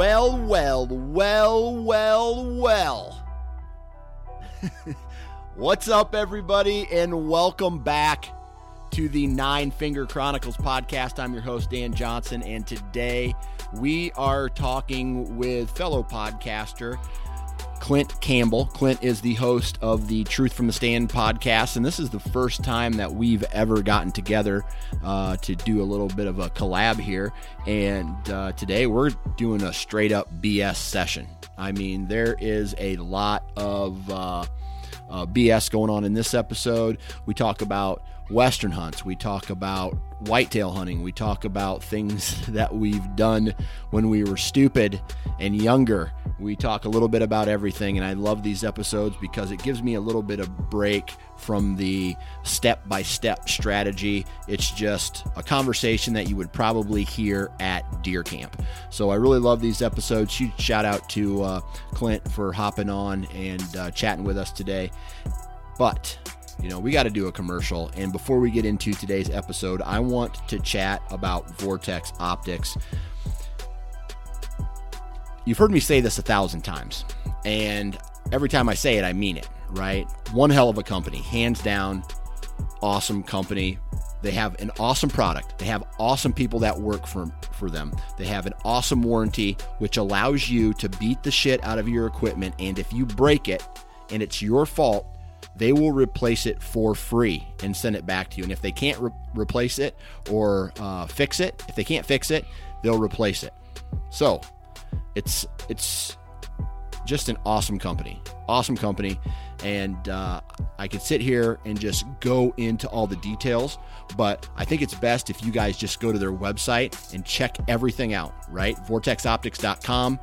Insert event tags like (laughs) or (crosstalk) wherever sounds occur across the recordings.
Well, well, well, well, well. (laughs) What's up, everybody, and welcome back to the Nine Finger Chronicles podcast. I'm your host, Dan Johnson, and today we are talking with fellow podcaster Clint Campbell. Clint is the host of the Truth from the Stand podcast, and this is the first time that we've ever gotten together uh, to do a little bit of a collab here. And uh, today we're doing a straight up BS session. I mean, there is a lot of uh, uh BS going on in this episode. We talk about Western hunts, we talk about whitetail hunting, we talk about things (laughs) that we've done when we were stupid and younger. We talk a little bit about everything, and I love these episodes because it gives me a little bit of break from the step by step strategy. It's just a conversation that you would probably hear at deer camp. So I really love these episodes. Huge shout out to uh, Clint for hopping on and uh, chatting with us today. But you know, we got to do a commercial. And before we get into today's episode, I want to chat about Vortex Optics. You've heard me say this a thousand times, and every time I say it, I mean it, right? One hell of a company, hands down, awesome company. They have an awesome product. They have awesome people that work for, for them. They have an awesome warranty, which allows you to beat the shit out of your equipment. And if you break it and it's your fault, they will replace it for free and send it back to you. And if they can't re- replace it or uh, fix it, if they can't fix it, they'll replace it. So it's it's just an awesome company, awesome company, and uh, I could sit here and just go into all the details, but I think it's best if you guys just go to their website and check everything out. Right, vortexoptics.com.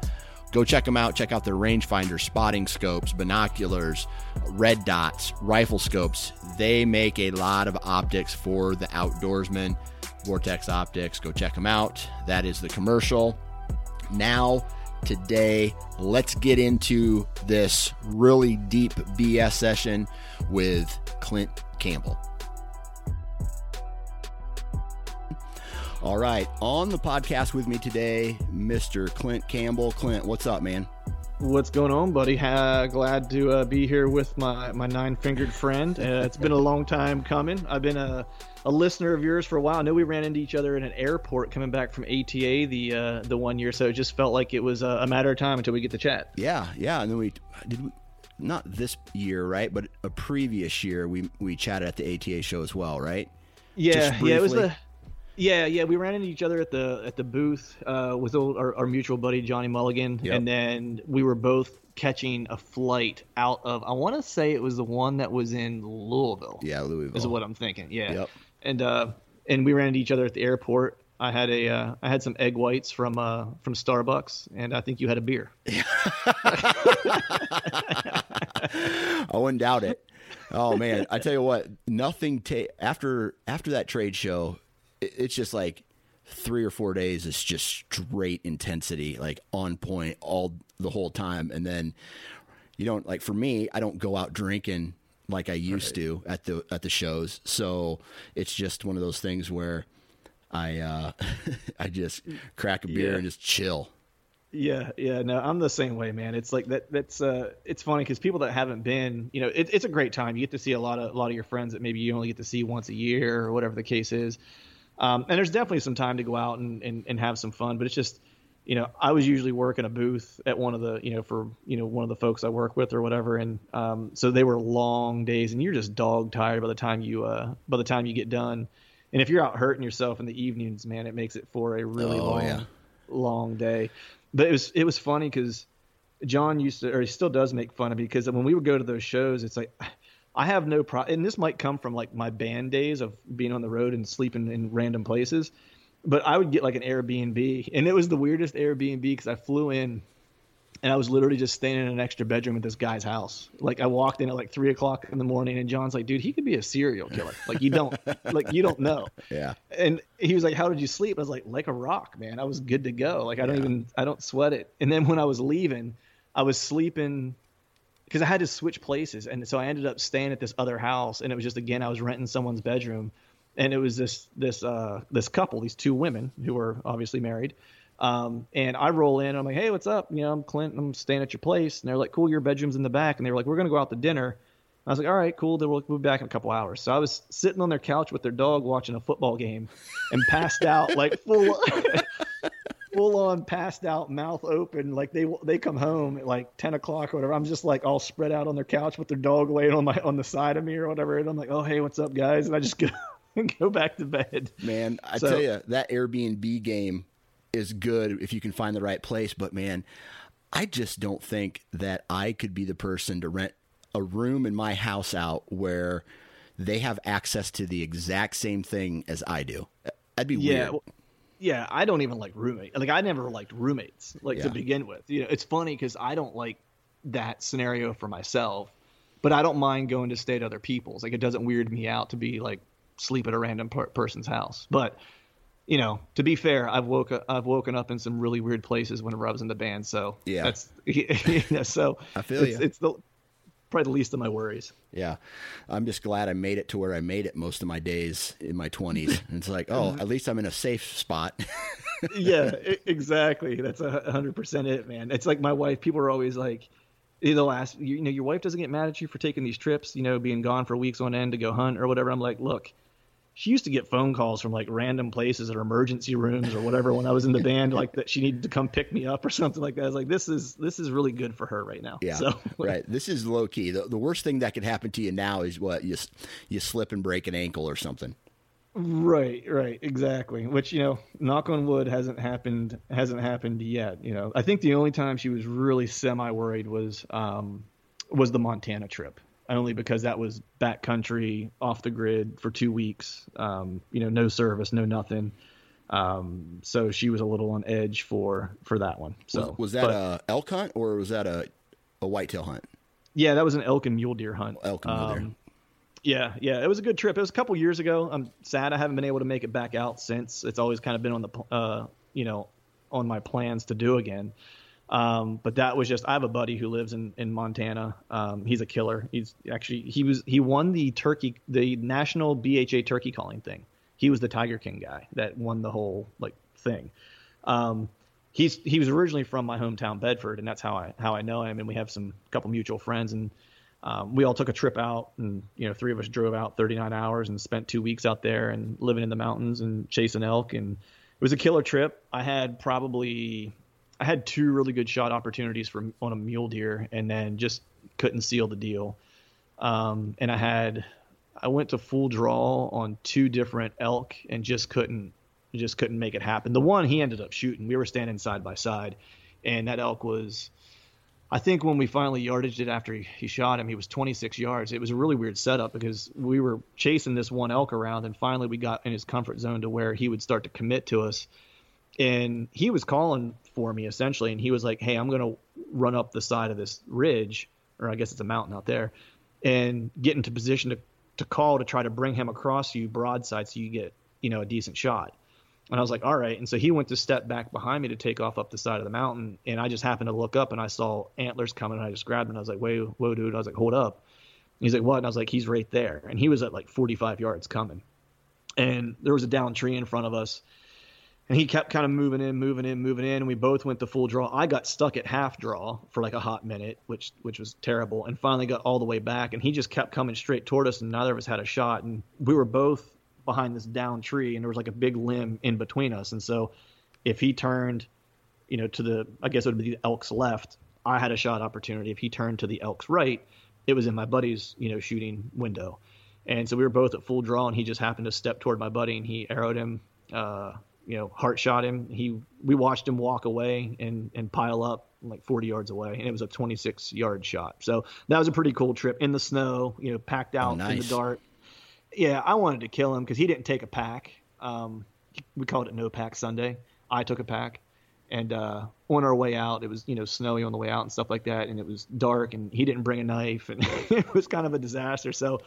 Go check them out. Check out their rangefinder, spotting scopes, binoculars, red dots, rifle scopes. They make a lot of optics for the outdoorsman. Vortex Optics, go check them out. That is the commercial. Now, today, let's get into this really deep BS session with Clint Campbell. All right, on the podcast with me today, Mr. Clint Campbell. Clint, what's up, man? What's going on, buddy? Uh, glad to uh, be here with my, my nine fingered friend. Uh, it's been a long time coming. I've been a, a listener of yours for a while. I know we ran into each other in an airport coming back from ATA the uh, the one year, so it just felt like it was a, a matter of time until we get to chat. Yeah, yeah. And then we did we, not this year, right? But a previous year, we we chatted at the ATA show as well, right? Yeah, yeah. It was the yeah, yeah, we ran into each other at the at the booth uh, with old, our, our, mutual buddy Johnny Mulligan, yep. and then we were both catching a flight out of. I want to say it was the one that was in Louisville. Yeah, Louisville is what I'm thinking. Yeah, yep. and uh, and we ran into each other at the airport. I had a uh, I had some egg whites from uh, from Starbucks, and I think you had a beer. (laughs) I wouldn't doubt it. Oh man, I tell you what, nothing ta- after after that trade show it's just like three or four days is just straight intensity, like on point all the whole time. And then you don't like for me, I don't go out drinking like I used right. to at the at the shows. So it's just one of those things where I uh (laughs) I just crack a beer yeah. and just chill. Yeah, yeah, no, I'm the same way, man. It's like that. That's uh, it's funny because people that haven't been, you know, it, it's a great time. You get to see a lot of a lot of your friends that maybe you only get to see once a year or whatever the case is. Um, and there's definitely some time to go out and, and, and have some fun, but it's just, you know, I was usually working a booth at one of the, you know, for, you know, one of the folks I work with or whatever. And, um, so they were long days and you're just dog tired by the time you, uh, by the time you get done. And if you're out hurting yourself in the evenings, man, it makes it for a really oh, long, yeah. long day. But it was, it was funny because John used to, or he still does make fun of me because when we would go to those shows, it's like, I have no problem, and this might come from like my band days of being on the road and sleeping in random places. But I would get like an Airbnb, and it was the weirdest Airbnb because I flew in, and I was literally just staying in an extra bedroom at this guy's house. Like I walked in at like three o'clock in the morning, and John's like, "Dude, he could be a serial killer. Like you don't, (laughs) like you don't know." Yeah. And he was like, "How did you sleep?" I was like, "Like a rock, man. I was good to go. Like I don't yeah. even, I don't sweat it." And then when I was leaving, I was sleeping because I had to switch places, and so I ended up staying at this other house, and it was just again I was renting someone's bedroom, and it was this this uh, this couple, these two women who were obviously married, um, and I roll in, I'm like, hey, what's up? You know, I'm Clint, I'm staying at your place, and they're like, cool, your bedroom's in the back, and they were like, we're gonna go out to dinner. I was like, all right, cool. Then we'll, we'll be back in a couple hours. So I was sitting on their couch with their dog watching a football game, and passed out like full. (laughs) (laughs) full on passed out, mouth open, like they they come home at like ten o'clock or whatever. I'm just like all spread out on their couch with their dog laying on my on the side of me or whatever, and I'm like, oh hey, what's up, guys? And I just go (laughs) go back to bed. Man, I so, tell you that Airbnb game is good if you can find the right place, but man, I just don't think that I could be the person to rent a room in my house out where they have access to the exact same thing as I do. That'd be yeah, weird yeah, I don't even like roommate. Like I never liked roommates like yeah. to begin with. You know, it's funny because I don't like that scenario for myself, but I don't mind going to stay at other people's. Like it doesn't weird me out to be like sleep at a random per- person's house. But you know, to be fair, I've woke I've woken up in some really weird places whenever I was in the band. So yeah, that's (laughs) you know, so I feel it's, you. It's the probably the least of my worries. Yeah. I'm just glad I made it to where I made it most of my days in my 20s. And (laughs) it's like, oh, at least I'm in a safe spot. (laughs) yeah, exactly. That's a 100% it, man. It's like my wife, people are always like, they'll ask, you know, your wife doesn't get mad at you for taking these trips, you know, being gone for weeks on end to go hunt or whatever. I'm like, look, she used to get phone calls from like random places or emergency rooms or whatever when I was in the band, like that she needed to come pick me up or something like that. I was like, this is this is really good for her right now. Yeah, so, (laughs) right. This is low key. The, the worst thing that could happen to you now is what you you slip and break an ankle or something. Right, right, exactly. Which you know, knock on wood, hasn't happened hasn't happened yet. You know, I think the only time she was really semi worried was um, was the Montana trip only because that was backcountry off the grid for two weeks. Um, you know, no service, no nothing. Um, so she was a little on edge for for that one. So was, was that but, a elk hunt or was that a a whitetail hunt? Yeah, that was an elk and mule deer hunt. Elk and mule deer. Um, yeah, yeah, it was a good trip. It was a couple years ago. I'm sad I haven't been able to make it back out since. It's always kind of been on the uh, you know on my plans to do again. Um, but that was just I have a buddy who lives in in Montana. Um, he's a killer. He's actually he was he won the turkey the national BHA turkey calling thing. He was the Tiger King guy that won the whole like thing. Um, he's he was originally from my hometown Bedford, and that's how I how I know him. And we have some couple mutual friends, and um, we all took a trip out, and you know, three of us drove out 39 hours and spent two weeks out there and living in the mountains and chasing elk, and it was a killer trip. I had probably I had two really good shot opportunities for on a mule deer, and then just couldn't seal the deal. Um, and I had I went to full draw on two different elk and just couldn't just couldn't make it happen. The one he ended up shooting, we were standing side by side, and that elk was I think when we finally yardaged it after he, he, shot him, he was 26 yards. It was a really weird setup because we were chasing this one elk around, and finally we got in his comfort zone to where he would start to commit to us. And he was calling for me essentially, and he was like, "Hey, I'm going to run up the side of this ridge, or I guess it's a mountain out there, and get into position to to call to try to bring him across you broadside so you get you know a decent shot." And I was like, all right. And so he went to step back behind me to take off up the side of the mountain. And I just happened to look up and I saw antlers coming and I just grabbed him. And I was like, wait, whoa, dude. I was like, hold up. He's like, what? And I was like, he's right there. And he was at like 45 yards coming. And there was a down tree in front of us. And he kept kind of moving in, moving in, moving in, and we both went to full draw. I got stuck at half draw for like a hot minute, which which was terrible, and finally got all the way back. And he just kept coming straight toward us, and neither of us had a shot. And we were both behind this down tree and there was like a big limb in between us. And so if he turned, you know, to the, I guess it would be the elk's left, I had a shot opportunity. If he turned to the elk's right, it was in my buddy's, you know, shooting window. And so we were both at full draw and he just happened to step toward my buddy and he arrowed him, uh, you know, heart shot him. He, we watched him walk away and, and pile up like 40 yards away and it was a 26 yard shot. So that was a pretty cool trip in the snow, you know, packed out oh, nice. in the dark yeah, I wanted to kill him because he didn't take a pack. Um, we called it No Pack Sunday. I took a pack, and uh, on our way out, it was you know snowy on the way out and stuff like that, and it was dark, and he didn't bring a knife, and (laughs) it was kind of a disaster. So,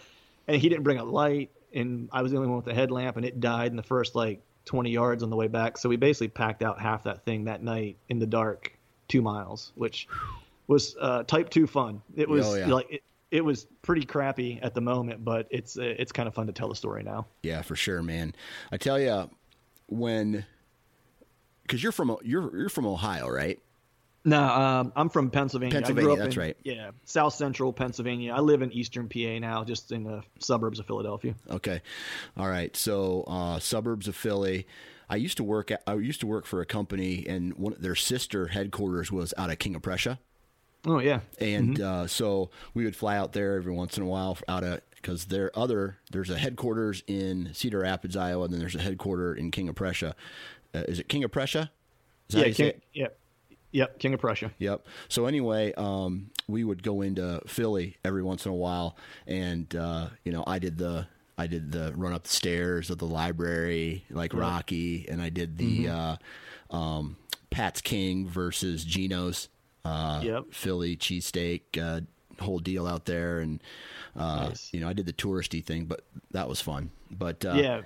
and he didn't bring a light, and I was the only one with a headlamp, and it died in the first like 20 yards on the way back. So we basically packed out half that thing that night in the dark, two miles, which was uh, type two fun. It was oh, yeah. like it, it was pretty crappy at the moment, but it's it's kind of fun to tell the story now. Yeah, for sure, man. I tell you, when because you're from you're you're from Ohio, right? No, um, I'm from Pennsylvania. Pennsylvania, that's in, right. Yeah, South Central Pennsylvania. I live in Eastern PA now, just in the suburbs of Philadelphia. Okay, all right. So uh, suburbs of Philly. I used to work. At, I used to work for a company, and one their sister headquarters was out of King of Prussia. Oh yeah, and mm-hmm. uh, so we would fly out there every once in a while out of because there other there's a headquarters in Cedar Rapids, Iowa, and then there's a headquarters in King of Prussia. Uh, is it King of Prussia? yeah, King, yep, yep, King of Prussia. Yep. So anyway, um, we would go into Philly every once in a while, and uh, you know, I did the I did the run up the stairs of the library like Rocky, and I did the mm-hmm. uh, um, Pat's King versus Geno's uh, yep. Philly cheesesteak, uh, whole deal out there, and uh, nice. you know I did the touristy thing, but that was fun. But uh, yeah.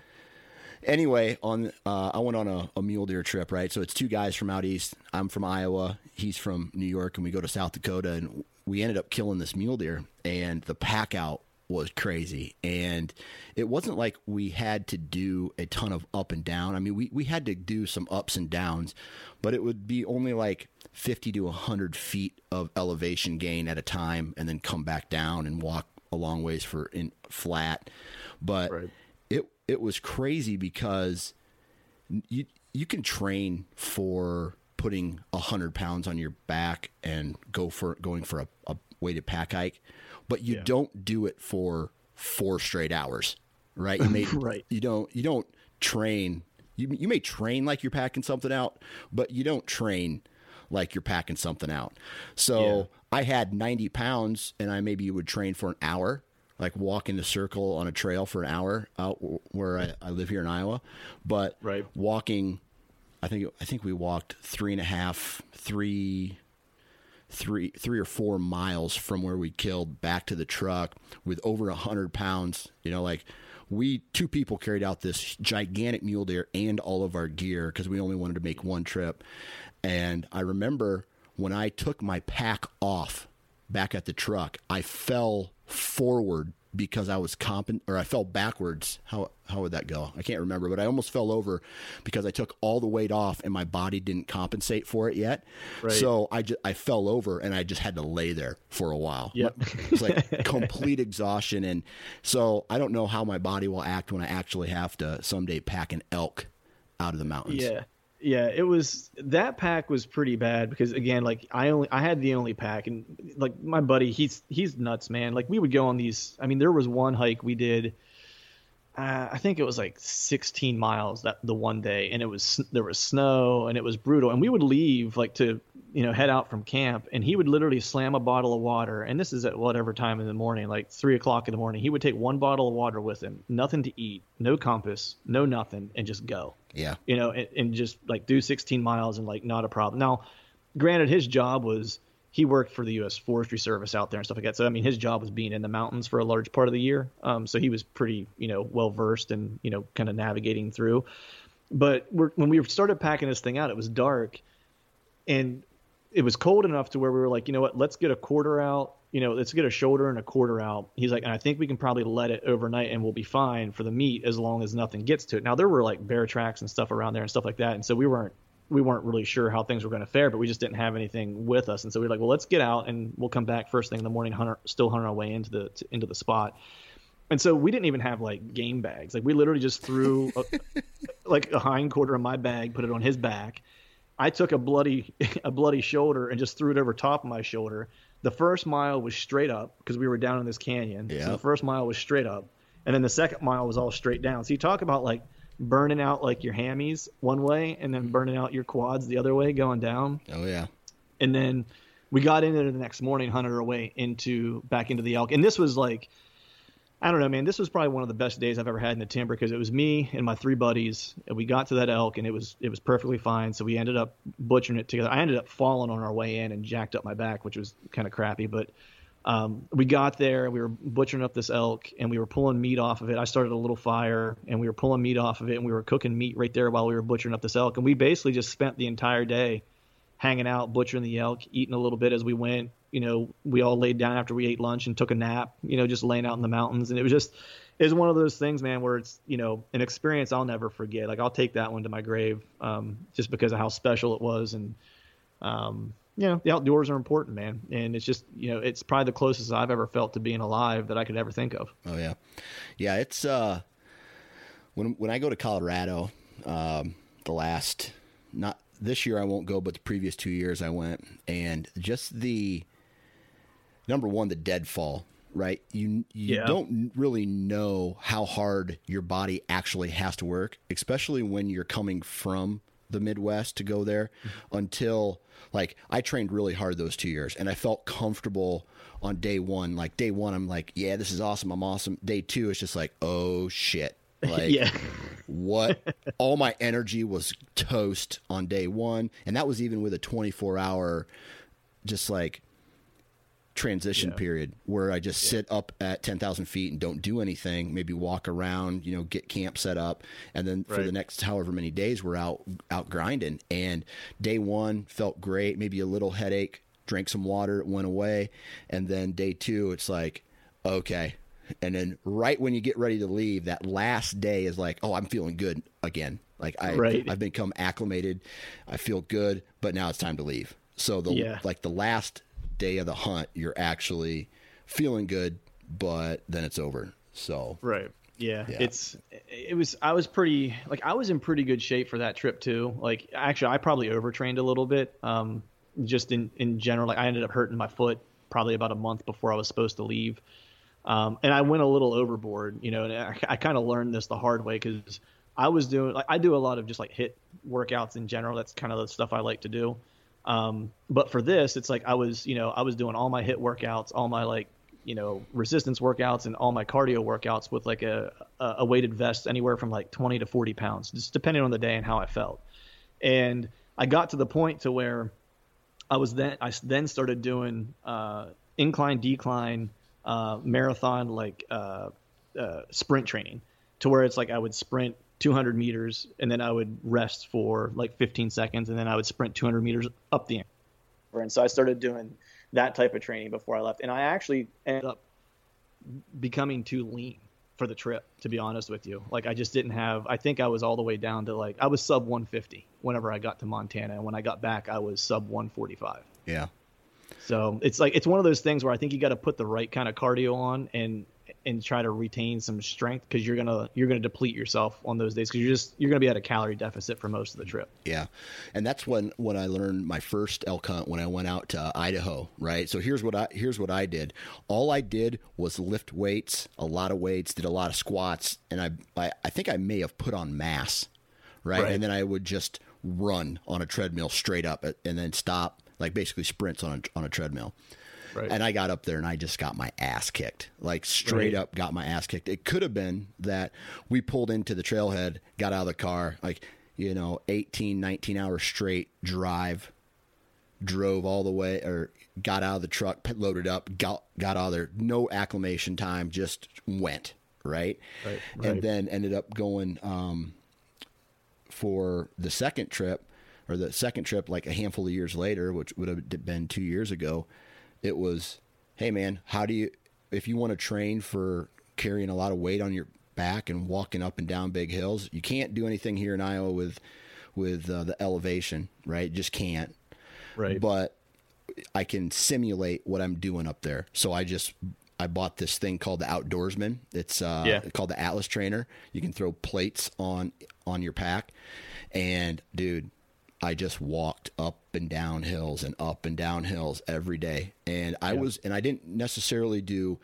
Anyway, on uh, I went on a, a, mule deer trip, right? So it's two guys from out east. I'm from Iowa. He's from New York, and we go to South Dakota, and we ended up killing this mule deer. And the pack out was crazy. And it wasn't like we had to do a ton of up and down. I mean, we, we had to do some ups and downs, but it would be only like 50 to 100 feet of elevation gain at a time and then come back down and walk a long ways for in flat. But right. It, it was crazy because you, you can train for putting a hundred pounds on your back and go for going for a, a weighted pack hike but you yeah. don't do it for four straight hours, right? You (laughs) may, right. You don't you don't train. You you may train like you're packing something out, but you don't train like you're packing something out. So yeah. I had 90 pounds, and I maybe you would train for an hour, like walk in the circle on a trail for an hour out where I, I live here in Iowa. But right. walking, I think I think we walked three and a half, three three three or four miles from where we killed back to the truck with over a hundred pounds. You know, like we two people carried out this gigantic mule deer and all of our gear because we only wanted to make one trip. And I remember when I took my pack off back at the truck, I fell forward because I was comping or I fell backwards. How how would that go? I can't remember, but I almost fell over because I took all the weight off and my body didn't compensate for it yet. Right. So I just I fell over and I just had to lay there for a while. Yep. (laughs) It's like complete exhaustion and so I don't know how my body will act when I actually have to someday pack an elk out of the mountains. Yeah yeah, it was that pack was pretty bad because again, like I only I had the only pack and like my buddy, he's he's nuts, man. Like we would go on these. I mean, there was one hike we did. Uh, I think it was like 16 miles that the one day, and it was there was snow and it was brutal. And we would leave like to you know head out from camp, and he would literally slam a bottle of water. And this is at whatever time in the morning, like three o'clock in the morning. He would take one bottle of water with him, nothing to eat, no compass, no nothing, and just go yeah. You know, and, and just like do 16 miles and like not a problem. Now, granted, his job was he worked for the U.S. Forestry Service out there and stuff like that. So I mean, his job was being in the mountains for a large part of the year. Um, so he was pretty, you know, well versed and you know, kind of navigating through. But when we started packing this thing out, it was dark, and it was cold enough to where we were like, you know what, let's get a quarter out you know, let's get a shoulder and a quarter out. He's like, and I think we can probably let it overnight and we'll be fine for the meat as long as nothing gets to it. Now there were like bear tracks and stuff around there and stuff like that, and so we weren't we weren't really sure how things were going to fare, but we just didn't have anything with us, and so we were like, well, let's get out and we'll come back first thing in the morning, still hunt our way into the to, into the spot. And so we didn't even have like game bags. Like we literally just threw a, (laughs) like a hind quarter in my bag, put it on his back. I took a bloody (laughs) a bloody shoulder and just threw it over top of my shoulder the first mile was straight up because we were down in this canyon. Yeah. So the first mile was straight up, and then the second mile was all straight down. So you talk about like burning out like your hammies one way and then mm-hmm. burning out your quads the other way going down. Oh yeah. And then we got into the next morning, hunted our way into back into the elk, and this was like I don't know, man. This was probably one of the best days I've ever had in the timber because it was me and my three buddies. And we got to that elk and it was it was perfectly fine. So we ended up butchering it together. I ended up falling on our way in and jacked up my back, which was kind of crappy. But um, we got there, we were butchering up this elk, and we were pulling meat off of it. I started a little fire, and we were pulling meat off of it, and we were cooking meat right there while we were butchering up this elk. And we basically just spent the entire day hanging out, butchering the elk, eating a little bit as we went, you know, we all laid down after we ate lunch and took a nap, you know, just laying out in the mountains. And it was just, it was one of those things, man, where it's, you know, an experience I'll never forget. Like I'll take that one to my grave, um, just because of how special it was. And, um, you know, the outdoors are important, man. And it's just, you know, it's probably the closest I've ever felt to being alive that I could ever think of. Oh yeah. Yeah. It's, uh, when, when I go to Colorado, um, the last, not this year I won't go, but the previous two years I went and just the, number one, the deadfall, right? You you yeah. don't really know how hard your body actually has to work, especially when you're coming from the Midwest to go there until like I trained really hard those two years and I felt comfortable on day one. Like day one, I'm like, yeah, this is awesome. I'm awesome. Day two, it's just like, oh shit. (laughs) Like, yeah. what? (laughs) All my energy was toast on day one. And that was even with a 24 hour, just like transition yeah. period where I just yeah. sit up at 10,000 feet and don't do anything, maybe walk around, you know, get camp set up. And then for the next however many days, we're out, out grinding. And day one felt great, maybe a little headache, drank some water, it went away. And then day two, it's like, okay. And then right when you get ready to leave, that last day is like, oh, I'm feeling good again. Like I, right. I've become acclimated. I feel good, but now it's time to leave. So the yeah. like the last day of the hunt, you're actually feeling good, but then it's over. So right. Yeah, yeah, it's it was I was pretty like I was in pretty good shape for that trip too. Like actually I probably overtrained a little bit um just in in general like I ended up hurting my foot probably about a month before I was supposed to leave. Um and I went a little overboard, you know, and I, I kind of learned this the hard way cuz I was doing like I do a lot of just like HIIT workouts in general. That's kind of the stuff I like to do. Um, but for this, it's like I was, you know, I was doing all my HIIT workouts, all my like, you know, resistance workouts, and all my cardio workouts with like a a weighted vest, anywhere from like 20 to 40 pounds, just depending on the day and how I felt. And I got to the point to where I was then I then started doing uh, incline decline uh, marathon like uh, uh sprint training, to where it's like I would sprint 200 meters, and then I would rest for like 15 seconds, and then I would sprint 200 meters up the. And so I started doing that type of training before I left, and I actually ended up becoming too lean for the trip, to be honest with you. Like I just didn't have I think I was all the way down to like I was sub 150 whenever I got to Montana and when I got back I was sub 145. Yeah. So it's like it's one of those things where I think you got to put the right kind of cardio on and and try to retain some strength because you're gonna you're gonna deplete yourself on those days because you're just you're gonna be at a calorie deficit for most of the trip. Yeah, and that's when when I learned my first elk hunt when I went out to Idaho. Right. So here's what I here's what I did. All I did was lift weights, a lot of weights, did a lot of squats, and I I, I think I may have put on mass. Right? right, and then I would just run on a treadmill straight up and then stop, like basically sprints on a, on a treadmill. Right. And I got up there and I just got my ass kicked. Like straight right. up got my ass kicked. It could have been that we pulled into the trailhead, got out of the car, like, you know, 18, 19 hours straight drive, drove all the way or got out of the truck, loaded up, got, got out of there. No acclimation time, just went. Right. right. And then ended up going um, for the second trip or the second trip, like a handful of years later, which would have been two years ago it was, hey man, how do you if you want to train for carrying a lot of weight on your back and walking up and down big hills, you can't do anything here in Iowa with with uh, the elevation, right? just can't. Right. But I can simulate what I'm doing up there. So I just I bought this thing called the Outdoorsman. It's uh, yeah. called the Atlas Trainer. You can throw plates on on your pack, and dude, I just walked up and down hills and up and down hills every day. And I yeah. was, and I didn't necessarily do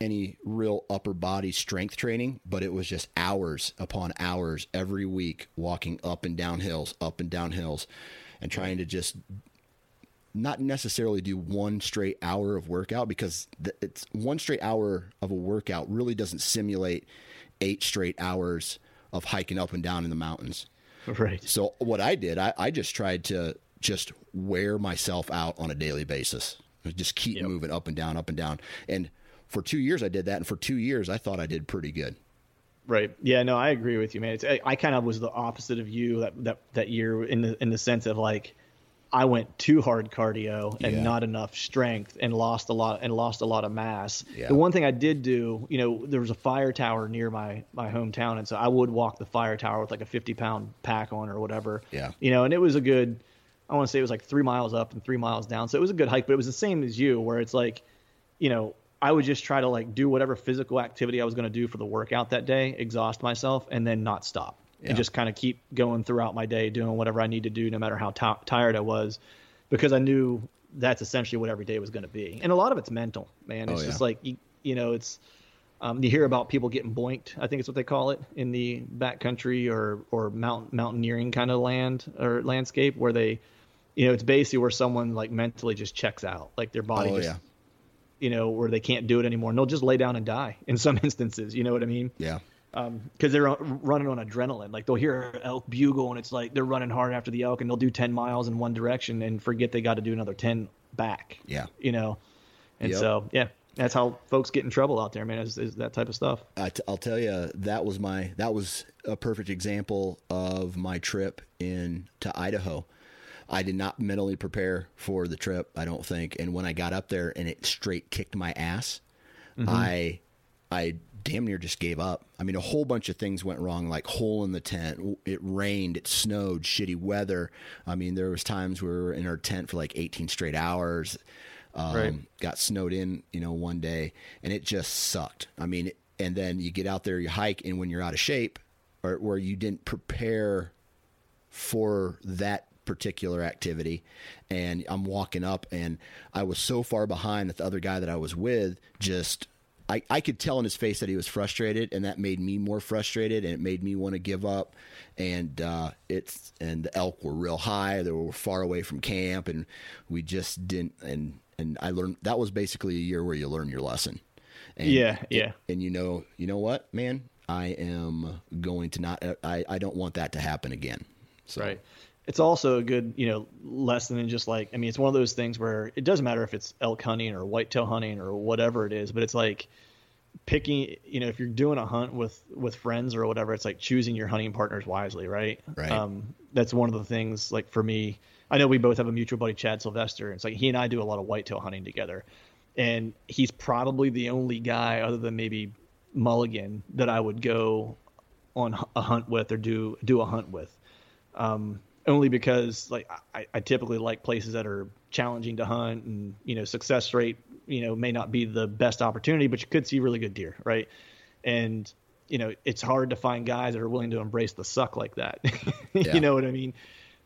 any real upper body strength training, but it was just hours upon hours every week walking up and down hills, up and down hills, and trying to just not necessarily do one straight hour of workout because it's one straight hour of a workout really doesn't simulate eight straight hours of hiking up and down in the mountains. (laughs) Right. So what I did, I, I just tried to just wear myself out on a daily basis. Just keep yep. moving up and down, up and down. And for two years I did that, and for two years I thought I did pretty good. Right. Yeah. No, I agree with you, man. It's I, I kind of was the opposite of you that that that year in the in the sense of like I went too hard cardio and yeah. not enough strength and lost a lot and lost a lot of mass. Yeah. The one thing I did do, you know, there was a fire tower near my my hometown, and so I would walk the fire tower with like a 50 pound pack on or whatever. Yeah. You know, and it was a good. I want to say it was like three miles up and three miles down, so it was a good hike. But it was the same as you, where it's like, you know, I would just try to like do whatever physical activity I was going to do for the workout that day, exhaust myself, and then not stop yeah. and just kind of keep going throughout my day, doing whatever I need to do, no matter how t- tired I was, because I knew that's essentially what every day was going to be. And a lot of it's mental, man. It's oh, yeah. just like you, you know, it's um, you hear about people getting boinked. I think it's what they call it in the backcountry or or mountain mountaineering kind of land or landscape where they, you know, it's basically where someone like mentally just checks out, like their body oh, just. Yeah. You know, where they can't do it anymore, and they'll just lay down and die in some (laughs) instances. You know what I mean? Yeah because um, they're running on adrenaline. Like they'll hear elk bugle and it's like they're running hard after the elk and they'll do 10 miles in one direction and forget they got to do another 10 back. Yeah. You know? And yep. so, yeah, that's how folks get in trouble out there, man, is, is that type of stuff. i t- I'll tell you, that was my, that was a perfect example of my trip in to Idaho. I did not mentally prepare for the trip, I don't think. And when I got up there and it straight kicked my ass, mm-hmm. I, I damn near just gave up. I mean, a whole bunch of things went wrong, like hole in the tent. It rained, it snowed, shitty weather. I mean, there was times we were in our tent for like 18 straight hours. Um, right. Got snowed in, you know, one day, and it just sucked. I mean, and then you get out there, you hike, and when you're out of shape, or where you didn't prepare for that particular activity and I'm walking up and I was so far behind that the other guy that I was with just I, I could tell in his face that he was frustrated, and that made me more frustrated, and it made me want to give up. And uh, it's and the elk were real high; they were far away from camp, and we just didn't. And and I learned that was basically a year where you learn your lesson. And, yeah, yeah. And, you know, you know what, man, I am going to not. I I don't want that to happen again. So. Right it's also a good you know lesson in just like i mean it's one of those things where it doesn't matter if it's elk hunting or whitetail hunting or whatever it is but it's like picking you know if you're doing a hunt with with friends or whatever it's like choosing your hunting partners wisely right? Right. Um that's one of the things like for me i know we both have a mutual buddy chad sylvester it's like he and i do a lot of whitetail hunting together. And he's probably the only guy other than maybe Mulligan that I would go on a hunt with or do do a hunt with. Um, only because like I, I typically like places that are challenging to hunt and you know success rate you know may not be the best opportunity, but you could see really good deer, right? And you know it's hard to find guys that are willing to embrace the suck like that. (laughs) Yeah. you know what I mean?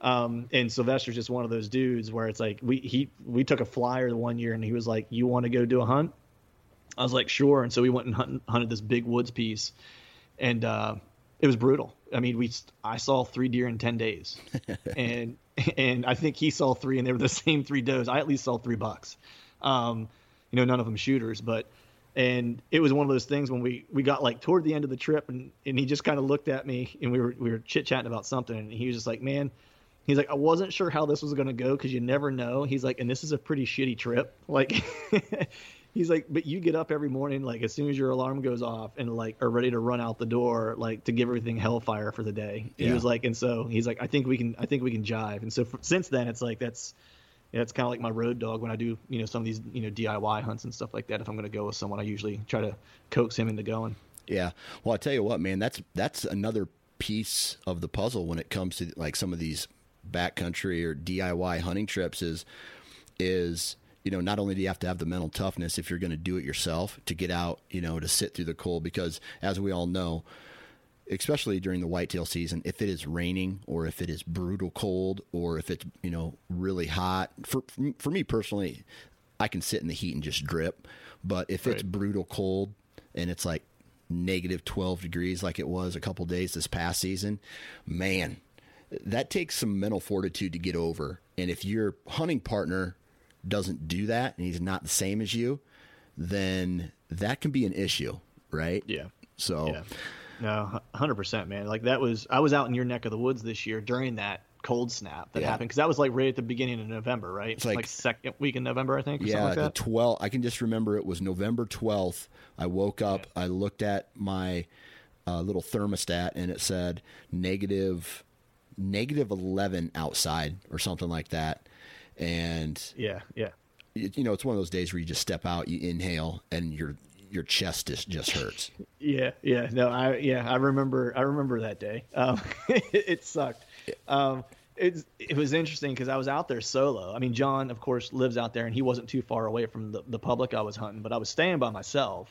Um, and Sylvester's just one of those dudes where it's like we he we took a flyer the one year and he was like, "You want to go do a hunt?" I was like, "Sure." And so we went and hunt, hunted this big woods piece, and uh, it was brutal. I mean, we I saw three deer in ten days, (laughs) and and I think he saw three, and they were the same three does. I at least saw three bucks. Um, you know, none of them shooters, but and it was one of those things when we we got like toward the end of the trip, and and he just kind of looked at me, and we were we were chit chatting about something, and he was just like, man. He's like, I wasn't sure how this was going to go because you never know. He's like, and this is a pretty shitty trip. Like, (laughs) he's like, but you get up every morning, like as soon as your alarm goes off, and like are ready to run out the door, like to give everything hellfire for the day. He was like, and so he's like, I think we can, I think we can jive. And so for, since then, it's like that's, yeah, it's kind of like my road dog when I do, you know, some of these, you know, DIY hunts and stuff like that. If I'm going to go with someone, I usually try to coax him into going. Yeah. Well, I tell you what, man, that's that's another piece of the puzzle when it comes to like some of these backcountry or DIY hunting trips is is you know not only do you have to have the mental toughness if you're going to do it yourself to get out you know to sit through the cold because as we all know especially during the whitetail season if it is raining or if it is brutal cold or if it's you know really hot for for me personally I can sit in the heat and just drip. But if it's brutal cold and it's like negative 12 degrees like it was a couple days this past season man that takes some mental fortitude to get over. And if your hunting partner doesn't do that and he's not the same as you then that can be an issue right Yeah. so Yeah. No, hundred percent, man. Like that was I was out in your neck of the woods this year during that cold snap that Yeah. happened because that was like right at the beginning of November, right? It's like- second week in November, I think. Or Yeah, like the. 12 I can just remember it was November 12th. I woke up, I looked at my uh, little thermostat and it said negative negative 11 outside or something like that. And yeah, yeah. it- you know, it's one of those days where you just step out, you inhale and your your chest just, just hurts. (laughs) Yeah, yeah, no, I yeah, I remember, I remember that day. Um, it, (laughs) it sucked. Um, it's it was interesting because I was out there solo. I mean, John, of course, lives out there, and he wasn't too far away from the, the public I was hunting, but I was staying by myself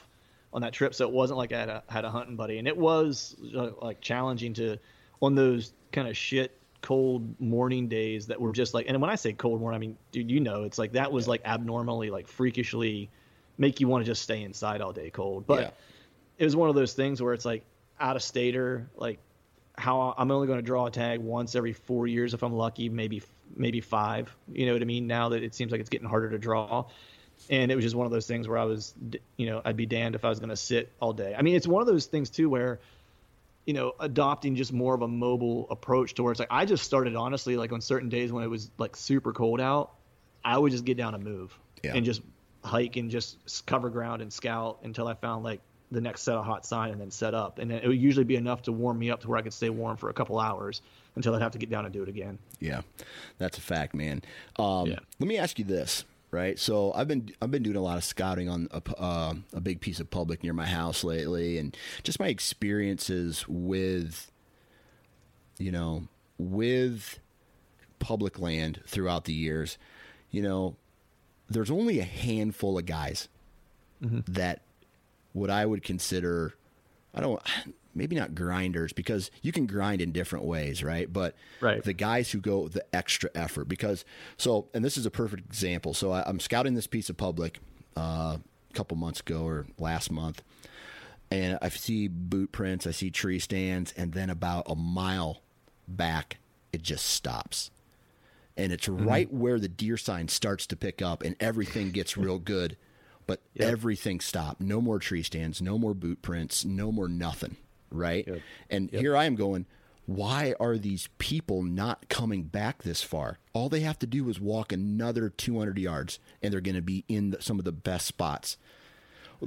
on that trip, so it wasn't like I had a had a hunting buddy, and it was uh, like challenging to on those kind of shit cold morning days that were just like and when I say cold morning I mean dude you know it's like that was like abnormally like freakishly make you want to just stay inside all day cold. But Yeah. it was one of those things where it's like out of stater like how I'm only going to draw a tag once every four years if I'm lucky maybe maybe five you know what I mean now that it seems like it's getting harder to draw. And it was just one of those things where I was you know I'd be damned if I was going to sit all day. I mean it's one of those things too where you know adopting just more of a mobile approach to where it's like I just started honestly like on certain days when it was like super cold out I would just get down and move Yeah. and just hike and just cover ground and scout until I found like the next set of hot sign and then set up. And it would usually be enough to warm me up to where I could stay warm for a couple hours until I'd have to get down and do it again. Yeah, that's a fact, man. Um, Yeah. Let me ask you this, right? So I've been I've been doing a lot of scouting on a, uh, a big piece of public near my house lately, and just my experiences with, you know, with public land throughout the years. You know, there's only a handful of guys that what I would consider I don't maybe not grinders because you can grind in different ways, right? But Right. the guys who go the extra effort because so and this is a perfect example. So I, I'm scouting this piece of public uh, a couple months ago or last month, and I see boot prints, I see tree stands, and then about a mile back, it just stops. And it's right where the deer sign starts to pick up, and everything gets real good. But (laughs) everything stopped. No more tree stands, no more boot prints, no more nothing. Right? Yep. And here I am going, why are these people not coming back this far? All they have to do is walk another 200 yards, and they're going to be in the, some of the best spots.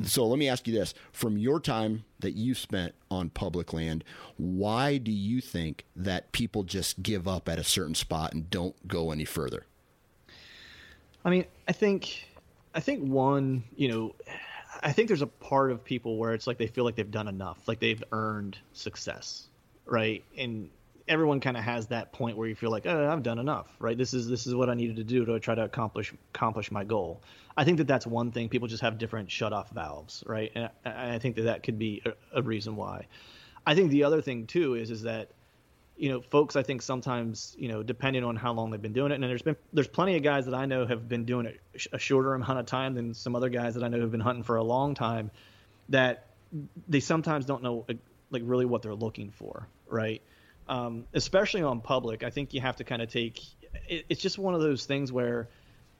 So let me ask you this: from your time that you spent on public land, why do you think that people just give up at a certain spot and don't go any further? I mean, I think I think one, you know, I think there's a part of people where it's like they feel like they've done enough, like they've earned success, right? And everyone kind of has that point where you feel like, oh, I've done enough, right? This is this is what I needed to do to try to accomplish accomplish my goal. I think that that's one thing. People just have different shut off valves, right? And I, I think that that could be a, a reason why. I think the other thing too is is that you know, folks, I think sometimes, you know, depending on how long they've been doing it, and there's been there's plenty of guys that I know have been doing it a shorter amount of time than some other guys that I know have been hunting for a long time, that they sometimes don't know like really what they're looking for, right? Um, especially on public, I think you have to kind of take. It, it's just one of those things where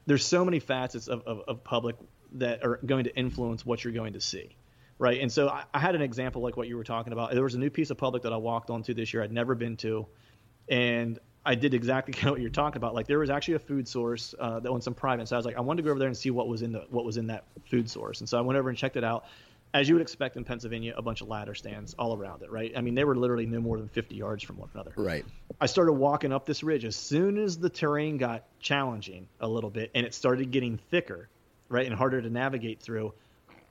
there's so many facets of, of, of public that are going to influence what you're going to see right? And so I, I, had an example like what you were talking about. There was a new piece of public that I walked onto this year I'd never been to, and I did exactly (laughs) kind of what you're talking about. Like there was actually a food source uh, that owned some private. So I was like, I wanted to go over there and see what was in the what was in that food source. And so I went over and checked it out. As you would expect in Pennsylvania, a bunch of ladder stands all around it, right? I mean, they were literally no more than 50 yards from one another. Right. I started walking up this ridge as soon as the terrain got challenging a little bit and it started getting thicker, right, and harder to navigate through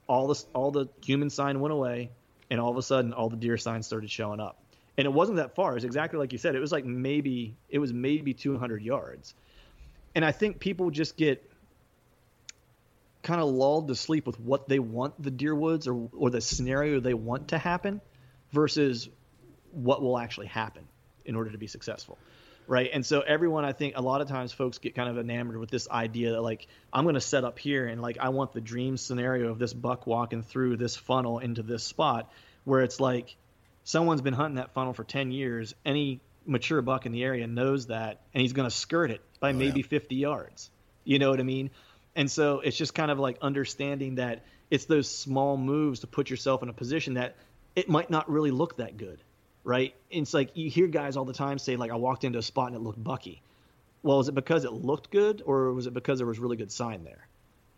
all the all the human sign went away, and all of a sudden all the deer signs started showing up. And it wasn't that far. It's exactly like you said. It was like maybe it was maybe 200 yards. And I think people just get kind of lulled to sleep with what they want the deer woods or or the scenario they want to happen versus what will actually happen in order to be successful right? And so everyone, I think, a lot of times folks get kind of enamored with this idea that like I'm going to set up here and like I want the dream scenario of this buck walking through this funnel into this spot where it's like someone's been hunting that funnel for 10 years. Any mature buck in the area knows that, and he's going to skirt it by oh, maybe yeah. 50 yards. You know what I mean? And so it's just kind of like understanding that it's those small moves to put yourself in a position that it might not really look that good right? And it's like you hear guys all the time say like I walked into a spot and it looked bucky. Well, is it because it looked good or was it because there was really good sign there?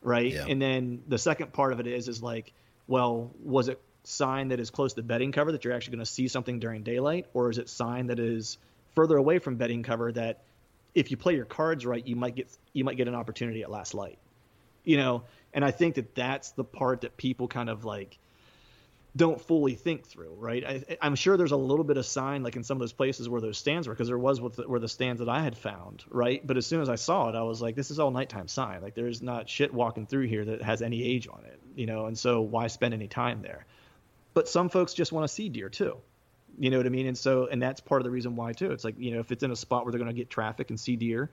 Right? Yeah. And then the second part of it is is like, well, was it sign that is close to bedding cover that you're actually going to see something during daylight or is it sign that is further away from bedding cover that if you play your cards right, you might get you might get an opportunity at last light. You know, and I think that that's the part that people kind of like don't fully think through, right? I, am sure there's a little bit of sign, like in some of those places where those stands were, because there was the, where the stands that I had found, right? But as soon as I saw it, I was like, this is all nighttime sign. Like there's not shit walking through here that has any age on it, you know. And so why spend any time there? But some folks just want to see deer too, you know what I mean? And so and that's part of the reason why too. It's like you know if it's in a spot where they're going to get traffic and see deer,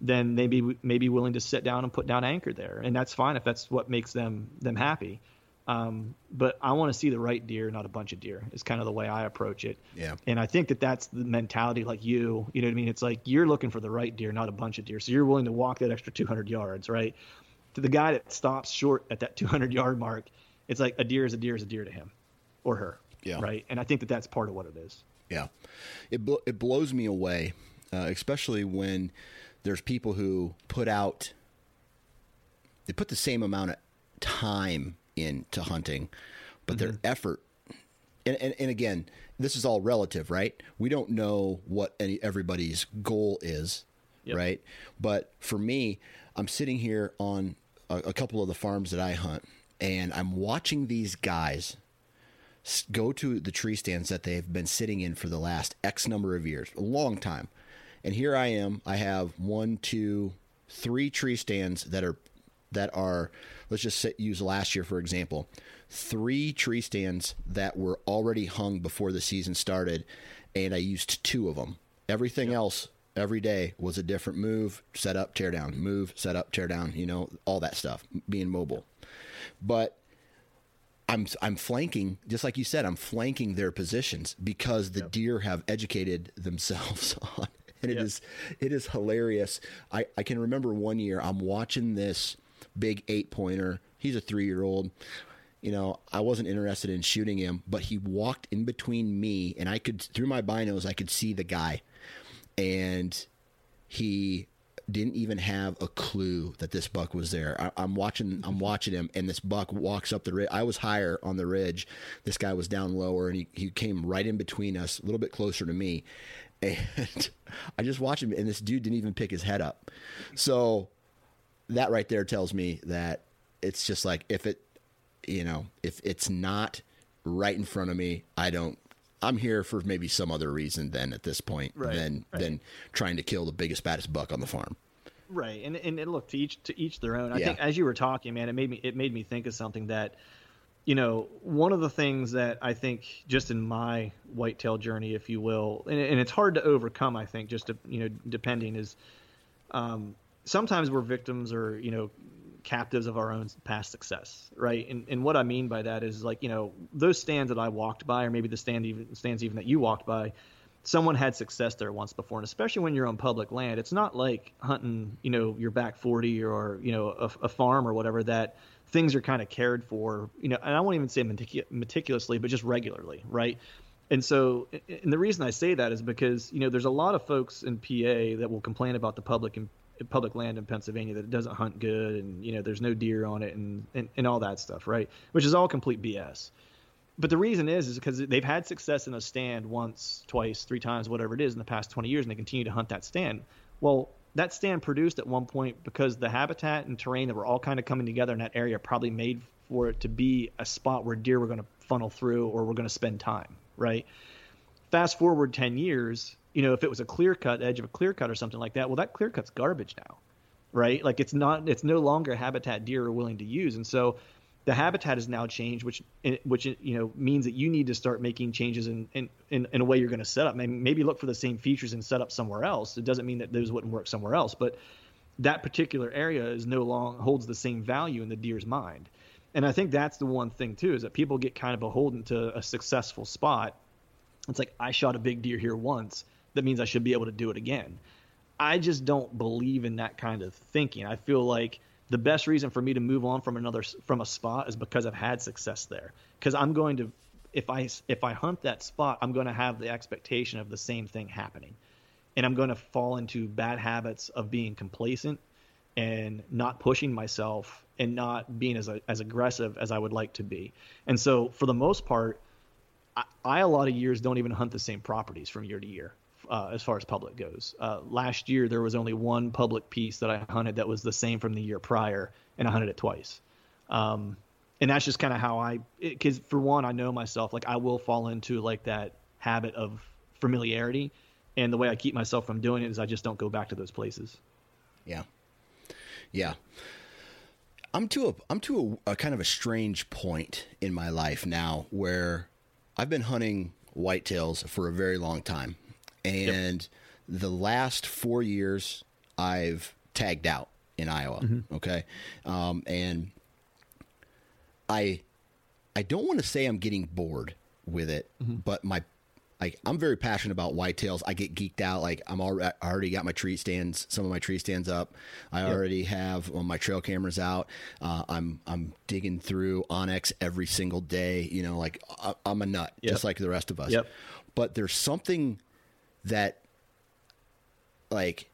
then they may be willing to sit down and put down anchor there, and that's fine if that's what makes them them happy um, but I want to see the right deer, not a bunch of deer. Is kind of the way I approach it. Yeah. And I think that that's the mentality, like you. You know what I mean? It's like you're looking for the right deer, not a bunch of deer. So you're willing to walk that extra 200 yards, right? To the guy that stops short at that 200 yard mark, it's like a deer is a deer is a deer to him, or her. Yeah. Right. And I think that that's part of what it is. Yeah. It bl- it blows me away, uh, especially when there's people who put out. They put the same amount of time into hunting, but mm-hmm. their effort. And, and, and again, this is all relative, right? We don't know what any, everybody's goal is, yep. right? But for me, I'm sitting here on a, a couple of the farms that I hunt, and I'm watching these guys go to the tree stands that they've been sitting in for the last X number of years, a long time. And here I am. I have one, two, three tree stands that are that are let's just say, use last year for example three tree stands that were already hung before the season started and i used two of them everything yep. else every day was a different move set up tear down move set up tear down you know all that stuff being mobile but I'm I'm flanking just like you said I'm flanking their positions because the yep. deer have educated themselves (laughs) on and it yep. is it is hilarious. I, I can remember one year I'm watching this big eight pointer. He's a three year old. You know, I wasn't interested in shooting him, but he walked in between me and I could, through my binos, I could see the guy. And he didn't even have a clue that this buck was there. I, am watching, I'm watching him, and this buck walks up the ridge. I was higher on the ridge. This guy was down lower, and he, he came right in between us, a little bit closer to me. (laughs) And I just watched him, and this dude didn't even pick his head up. So that right there tells me that it's just like if it, you know, if it's not right in front of me, I don't. I'm here for maybe some other reason than at this point Right, than right. than trying to kill the biggest baddest buck on the farm. Right, and and, look to each to each their own. I Yeah. think as you were talking, man, it made me it made me think of something that, you know, one of the things that I think just in my whitetail journey, if you will, and, and it's hard to overcome. I think just to, you know, depending is, um, sometimes we're victims or you know captives of our own past success, right? And and what I mean by that is like you know those stands that I walked by, or maybe the stand even stands even that you walked by, someone had success there once before, and especially when you're on public land, it's not like hunting, you know, your back 40 or you know a, a farm or whatever that things are kind of cared for, you know, and I won't even say meticu- meticulously, but just regularly, right? And so, and the reason I say that is because you know there's a lot of folks in PA that will complain about the public and public land in Pennsylvania that doesn't hunt good and you know there's no deer on it and, and and all that stuff, right? Which is all complete BS but the reason is is because they've had success in a stand once, twice, three times, whatever it is in the past 20 years, and they continue to hunt that stand. Well, that stand produced at one point because the habitat and terrain that were all kind of coming together in that area probably made for it to be a spot where deer were going to funnel through or were going to spend time, right? Fast forward 10 years, you know, if it was a clear cut, edge of a clear cut or something like that, well, that clear cut's garbage now, right? Like it's not, it's no longer habitat deer are willing to use. And so the habitat has now changed, which eh, which eh, you know means that you need to start making changes in in, in, in a way you're going to set up. Maybe, maybe look for the same features and set up somewhere else. It doesn't mean that those wouldn't work somewhere else, but that particular area is no long holds the same value in the deer's mind. And I think that's the one thing too is that people get kind of beholden to a successful spot. It's like I shot a big deer here once. That means I should be able to do it again. I just don't believe in that kind of thinking. I feel like the best reason for me to move on from another from a spot is because I've had success there. Because I'm going to, if I if I hunt that spot, I'm going to have the expectation of the same thing happening, and I'm going to fall into bad habits of being complacent and not pushing myself and not being as as aggressive as I would like to be. And so, for the most part, I, I a lot of years don't even hunt the same properties from year to year uh, as far as public goes. Uh, last year, there was only one public piece that I hunted that was the same from the year prior, and I hunted it twice. Um, and that's just kind of how I, because for one, I know myself, like I will fall into like that habit of familiarity. And the way I keep myself from doing it is I just don't go back to those places. Yeah. Yeah. I'm to a I'm to a, a kind of a strange point in my life now where I've been hunting whitetails for a very long time. And the last 4 years I've tagged out in Iowa, okay? Um, and I I don't want to say I'm getting bored with it, but my like I'm very passionate about whitetails. I get geeked out. Like I'm already I already got my tree stands, some of my tree stands up. I already have well, my trail cameras out. Uh, I'm I'm digging through onX every single day. You know, like I, I'm a nut, Yep. just like the rest of us. Yep. But there's something that like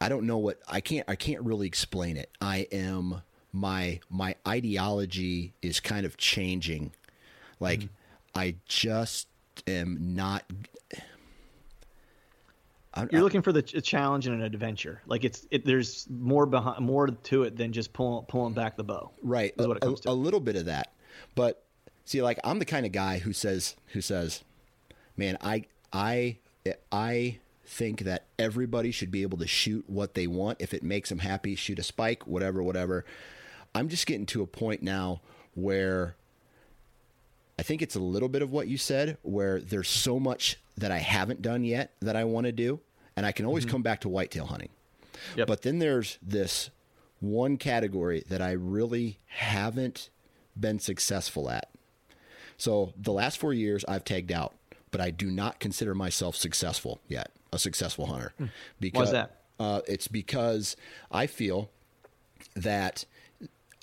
I don't know what I can't I can't really explain it. I am my my ideology is kind of changing. Like mm-hmm. I just am not I'm, You're looking for the ch- challenge and an adventure. Like it's it, there's more behind more to it than just pulling pulling back the bow. right Is a, what it comes a- to. a little bit of that. But see like I'm the kind of guy who says who says, "Man, I I I think that everybody should be able to shoot what they want if it makes them happy, shoot a spike, whatever, whatever." I'm just getting to a point now where I think it's a little bit of what you said, where there's so much that I haven't done yet that I want to do, and I can always mm-hmm. come back to whitetail hunting. Yep. But then there's this one category that I really haven't been successful at. So the last four years I've tagged out, but I do not consider myself successful yet, a successful hunter. Because that? Uh, it's because I feel that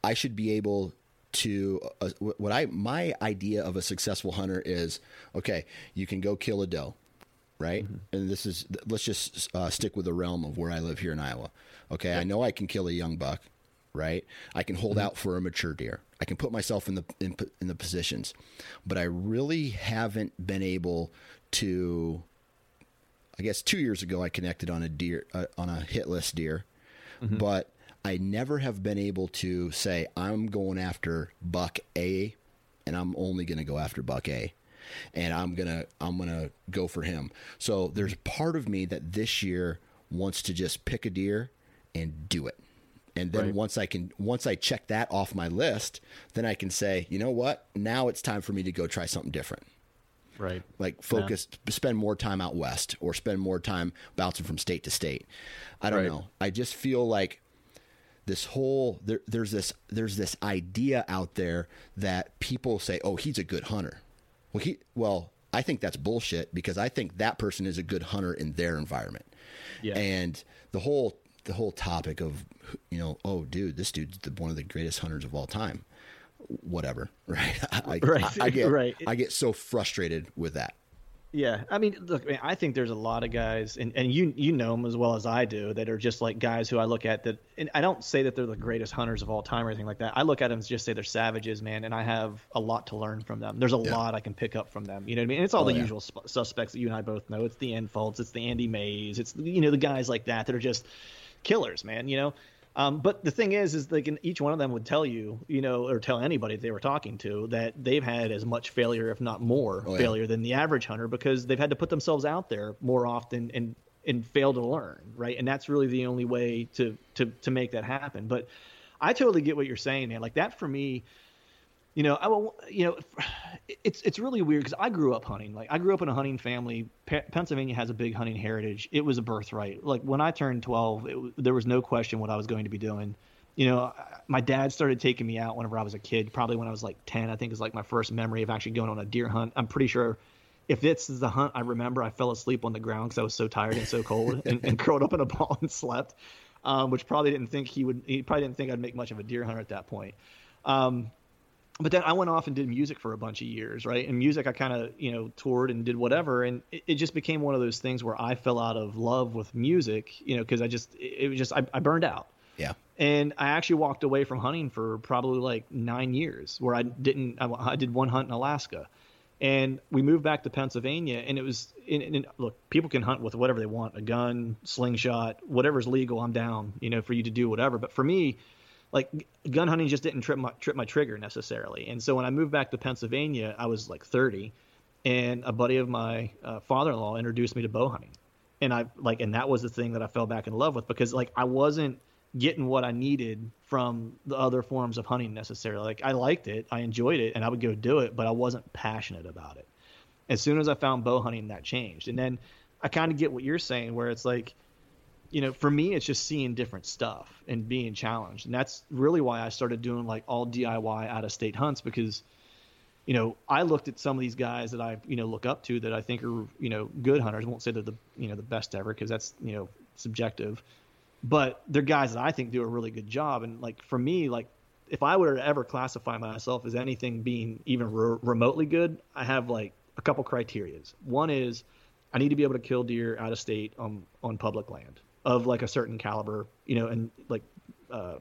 I should be able to uh, what I my idea of a successful hunter is okay you can go kill a doe right? And this is let's just uh, stick with the realm of where I live here in Iowa. Okay I know I can kill a young buck right? I can hold out for a mature deer I can put myself in the in, in the positions but I really haven't been able to I guess two years ago I connected on a deer uh, on a hit list deer, but I never have been able to say I'm going after buck A and I'm only going to go after buck A and I'm going to I'm going to go for him. So there's part of me that this year wants to just pick a deer and do it. And then Right. once I can once I check that off my list, then I can say, "You know what? Now it's time for me to go try something different." Right. like focus spend more time out west or spend more time bouncing from state to state i don't Right. know i just feel like this whole there, there's this there's this idea out there that people say oh he's a good hunter well he well i think that's bullshit because i think that person is a good hunter in their environment Yeah. and the whole the whole topic of you know oh dude this dude's the, one of the greatest hunters of all time whatever (laughs) right I, Right. I, I get Right. i get so frustrated with that Yeah, I mean, look, man, I think there's a lot of guys, and, and you you know them as well as I do, that are just like guys who I look at that, and I don't say that they're the greatest hunters of all time or anything like that. I look at them as just say they're savages, man, and I have a lot to learn from them. There's a Yeah. lot I can pick up from them. You know what I mean? And it's all Oh, the yeah. usual sp- suspects that you and I both know. It's the Enfolds, it's the Andy Mays, it's you know the guys like that that are just killers, man. You know. Um, but the thing is, is like each one of them would tell you, you know, or tell anybody they were talking to that they've had as much failure, if not more, Oh, yeah. failure than the average hunter because they've had to put themselves out there more often and and fail to learn, right? And that's really the only way to to to make that happen. But I totally get what you're saying, man. Like that for me, you know, I will, you know, (sighs) it's it's really weird because I grew up hunting. Like I grew up in a hunting family. Pe- Pennsylvania has a big hunting heritage. It was a birthright. Like when I turned 12, it, there was no question what I was going to be doing. You know, I- my dad started taking me out whenever I was a kid. Probably when I was like 10. I think is like my first memory of actually going on a deer hunt. I'm pretty sure. If this is the hunt I remember, I fell asleep on the ground because I was so tired and so cold, and, and (laughs) curled up in a ball and slept. Um, which probably didn't think he would. He probably didn't think I'd make much of a deer hunter at that point. Um, but then I went off and did music for a bunch of years, right? And music, I kind of, you know, toured and did whatever, and it, it just became one of those things where I fell out of love with music, you know, because I just, it, was just, I, I burned out, yeah. And I actually walked away from hunting for probably like nine years, where I didn't, I, I did one hunt in Alaska, and we moved back to Pennsylvania, and it was, and, and look, people can hunt with whatever they want, a gun, slingshot, whatever's legal, I'm down, you know, for you to do whatever, but for me like gun hunting just didn't trip my trip my trigger necessarily. And so when I moved back to Pennsylvania, I was like 30, and a buddy of my uh, father-in-law introduced me to bow hunting, and I like, and that was the thing that I fell back in love with because like I wasn't getting what I needed from the other forms of hunting necessarily. Like I liked it, I enjoyed it, and I would go do it, but I wasn't passionate about it. As soon as I found bow hunting, that changed, and then I kind of get what you're saying, where it's like you know, for me, it's just seeing different stuff and being challenged. And that's really why I started doing like all DIY out of state hunts because, you know, I looked at some of these guys that I, you know, look up to that I think are, you know, good hunters. I won't say they're the, you know, the best ever because that's, you know, subjective, but they're guys that I think do a really good job. And like for me, like if I were to ever classify myself as anything being even re- remotely good, I have like a couple criterias. One is I need to be able to kill deer out of state on on public land of like a certain caliber, you know, and like uh,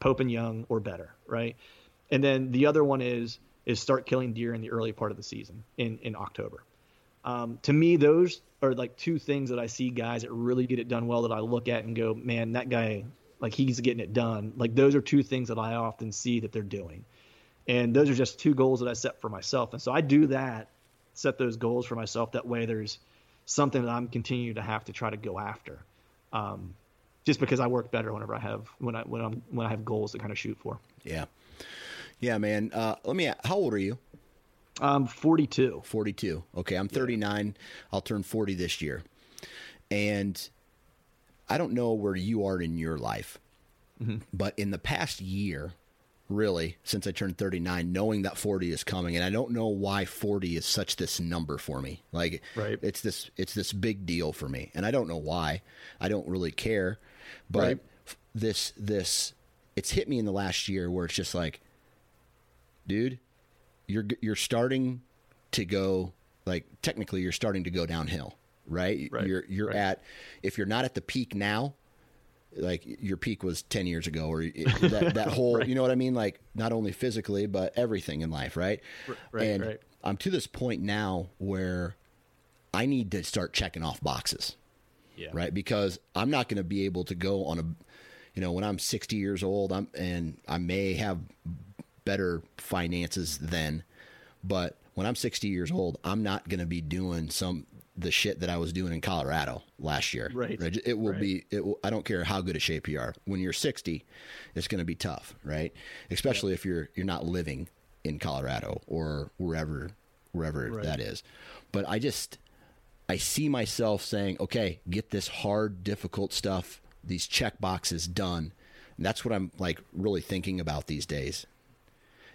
Pope and Young or better, right? And then the other one is is start killing deer in the early part of the season in in October. Um, to me, those are like two things that I see guys that really get it done well that I look at and go, man, that guy, like he's getting it done. Like those are two things that I often see that they're doing, and those are just two goals that I set for myself. And so I do that, set those goals for myself. That way, there's something that I'm continuing to have to try to go after. Um, just because I work better whenever I have when I when I'm when I have goals to kind of shoot for. Yeah. Yeah, man. Uh, let me. How old are you? I'm 42. 42. Okay, I'm 39. I'll turn 40 this year. And I don't know where you are in your life, but in the past year, really, since I turned 39, knowing that 40 is coming, and I don't know why 40 is such this number for me. Like, Right. it's this it's this big deal for me, and I don't know why. I don't really care, but Right. this this it's hit me in the last year where it's just like, dude, you're you're starting to go like technically you're starting to go downhill, right? Right, You're you're right. at if you're not at the peak now, like your peak was 10 years ago or that, (laughs) that whole you know what i mean? Like not only physically but everything in life right? Right, and right. i'm to this point now where i need to start checking off boxes. Yeah. right? Because i'm not going to be able to go on a you know, when I'm 60 years old, I'm and I may have better finances then, but when I'm 60 years old, I'm not going to be doing some the shit that I was doing in Colorado last year. Right. It will right. be. It will, I don't care how good a shape you are. When you're 60, it's going to be tough, right? Especially if you're you're not living in Colorado or wherever wherever Right. that is. But I just I see myself saying, okay, get this hard, difficult stuff, these check boxes done. And that's what I'm like really thinking about these days.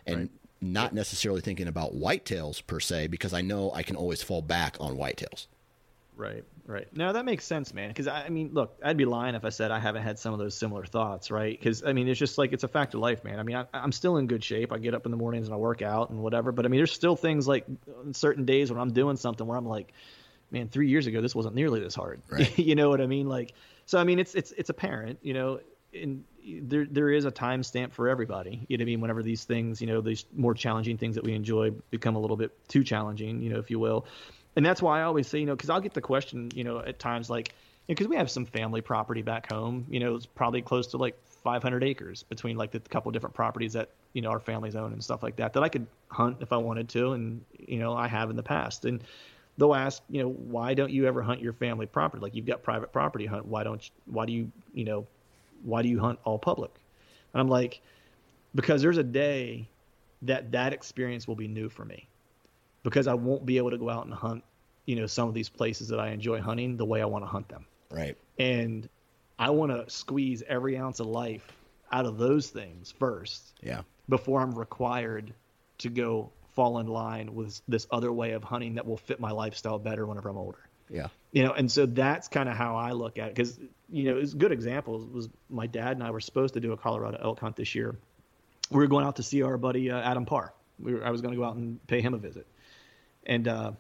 And not necessarily thinking about whitetails per se, because I know I can always fall back on whitetails. Right, right. No, that makes sense, man. Because I I mean, look, I'd be lying if I said I haven't had some of those similar thoughts, right? Because I mean, it's just like it's a fact of life, man. I mean, I, I'm still in good shape. I get up in the mornings and I work out and whatever. But I mean, there's still things like uh, certain days when I'm doing something where I'm like, man, three years ago this wasn't nearly this hard. Right. (laughs) you know what I mean? Like, so I mean, it's it's it's apparent, you know. And there there is a time stamp for everybody. You know what I mean? Whenever these things, you know, these more challenging things that we enjoy become a little bit too challenging, you know, if you will. And that's why I always say, you know, because I'll get the question, you know, at times like, because we have some family property back home, you know, it's probably close to like 500 acres between like the couple different properties that you know our families own and stuff like that that I could hunt if I wanted to, and you know I have in the past. And they'll ask, you know, why don't you ever hunt your family property? Like you've got private property hunt. Why don't you, why do you you know why do you hunt all public? And I'm like, because there's a day that that experience will be new for me, because I won't be able to go out and hunt, you know, some of these places that I enjoy hunting the way I want to hunt them, Right. and I want to squeeze every ounce of life out of those things first Yeah. before I'm required to go fall in line with this other way of hunting that will fit my lifestyle better whenever I'm older Yeah. you know and so that's kind of how i look at it because you know it's a good example was my dad and i were supposed to do a colorado elk hunt this year we were going out to see our buddy uh, adam parr we were, i was going to go out and pay him a visit and uh,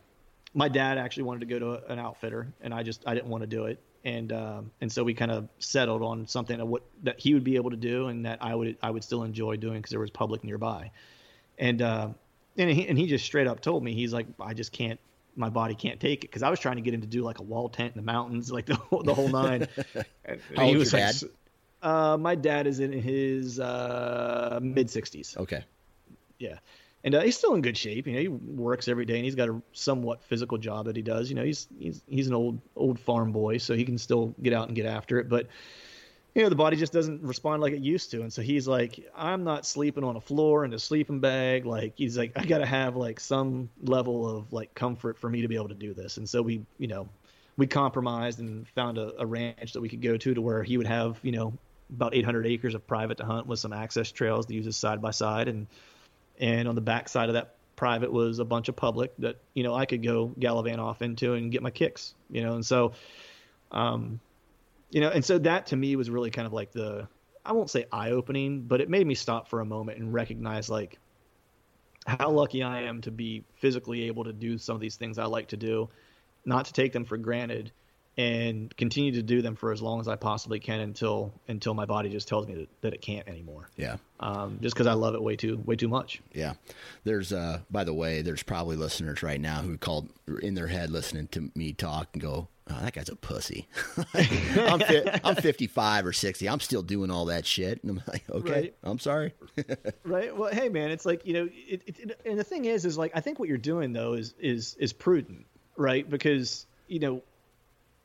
my dad actually wanted to go to an outfitter and i just i didn't want to do it and um, and so we kind of settled on something that what that he would be able to do and that i would i would still enjoy doing because there was public nearby and uh, and he, and he just straight up told me he's like I just can't my body can't take it because I was trying to get him to do like a wall tent in the mountains like (laughs) the whole, the whole nine. (laughs) And How he was your like, dad? Uh, my dad is in his uh, mid sixties. Okay. Yeah, and uh, he's still in good shape. You know, he works every day and he's got a somewhat physical job that he does. You know, he's he's he's an old old farm boy, so he can still get out and get after it, but you know the body just doesn't respond like it used to. And so he's like i'm not sleeping on a floor in a sleeping bag. Like he's like i gotta have like some level of like comfort for me to be able to do this. And so we you know we compromised and found a, a ranch that we could go to to where he would have you know about 800 acres of private to hunt with some access trails to use as side by side. And and on the back side of that private was a bunch of public that you know i could go gallivant off into and get my kicks you know? And so um you know and so that to me was really kind of like the i won't say eye opening but it made me stop for a moment and recognize like how lucky i am to be physically able to do some of these things i like to do not to take them for granted and continue to do them for as long as i possibly can until until my body just tells me that, that it can't anymore Yeah. um, just because i love it way too way too much Yeah. There's uh by the way, there's probably listeners right now who called in their head listening to me talk and go, Oh, that guy's a pussy. (laughs) I'm fi- I'm 55 or 60. I'm still doing all that shit. And I'm like, okay, Right. I'm sorry. (laughs) right well hey man it's like you know it, it, it- and the thing is is like i think what you're doing though is is is prudent right because you know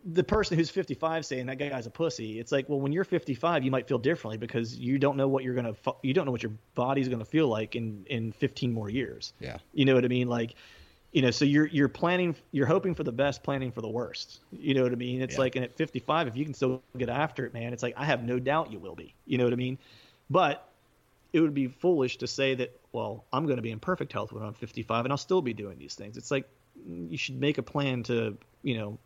the person who's 55 saying that guy's a pussy it's like well when you're 55 you might feel differently because you don't know what you're gonna fu- you don't know what your body's gonna feel like in in 15 more years. Yeah. you know what i mean? Like you know so you're you're planning you're hoping for the best planning for the worst. You know what i mean? It's Yeah. like and at 55 if you can still get after it man it's like i have no doubt you will be. You know what i mean? But it would be foolish to say that well i'm going to be in perfect health when i'm 55 and i'll still be doing these things. It's like you should make a plan to you know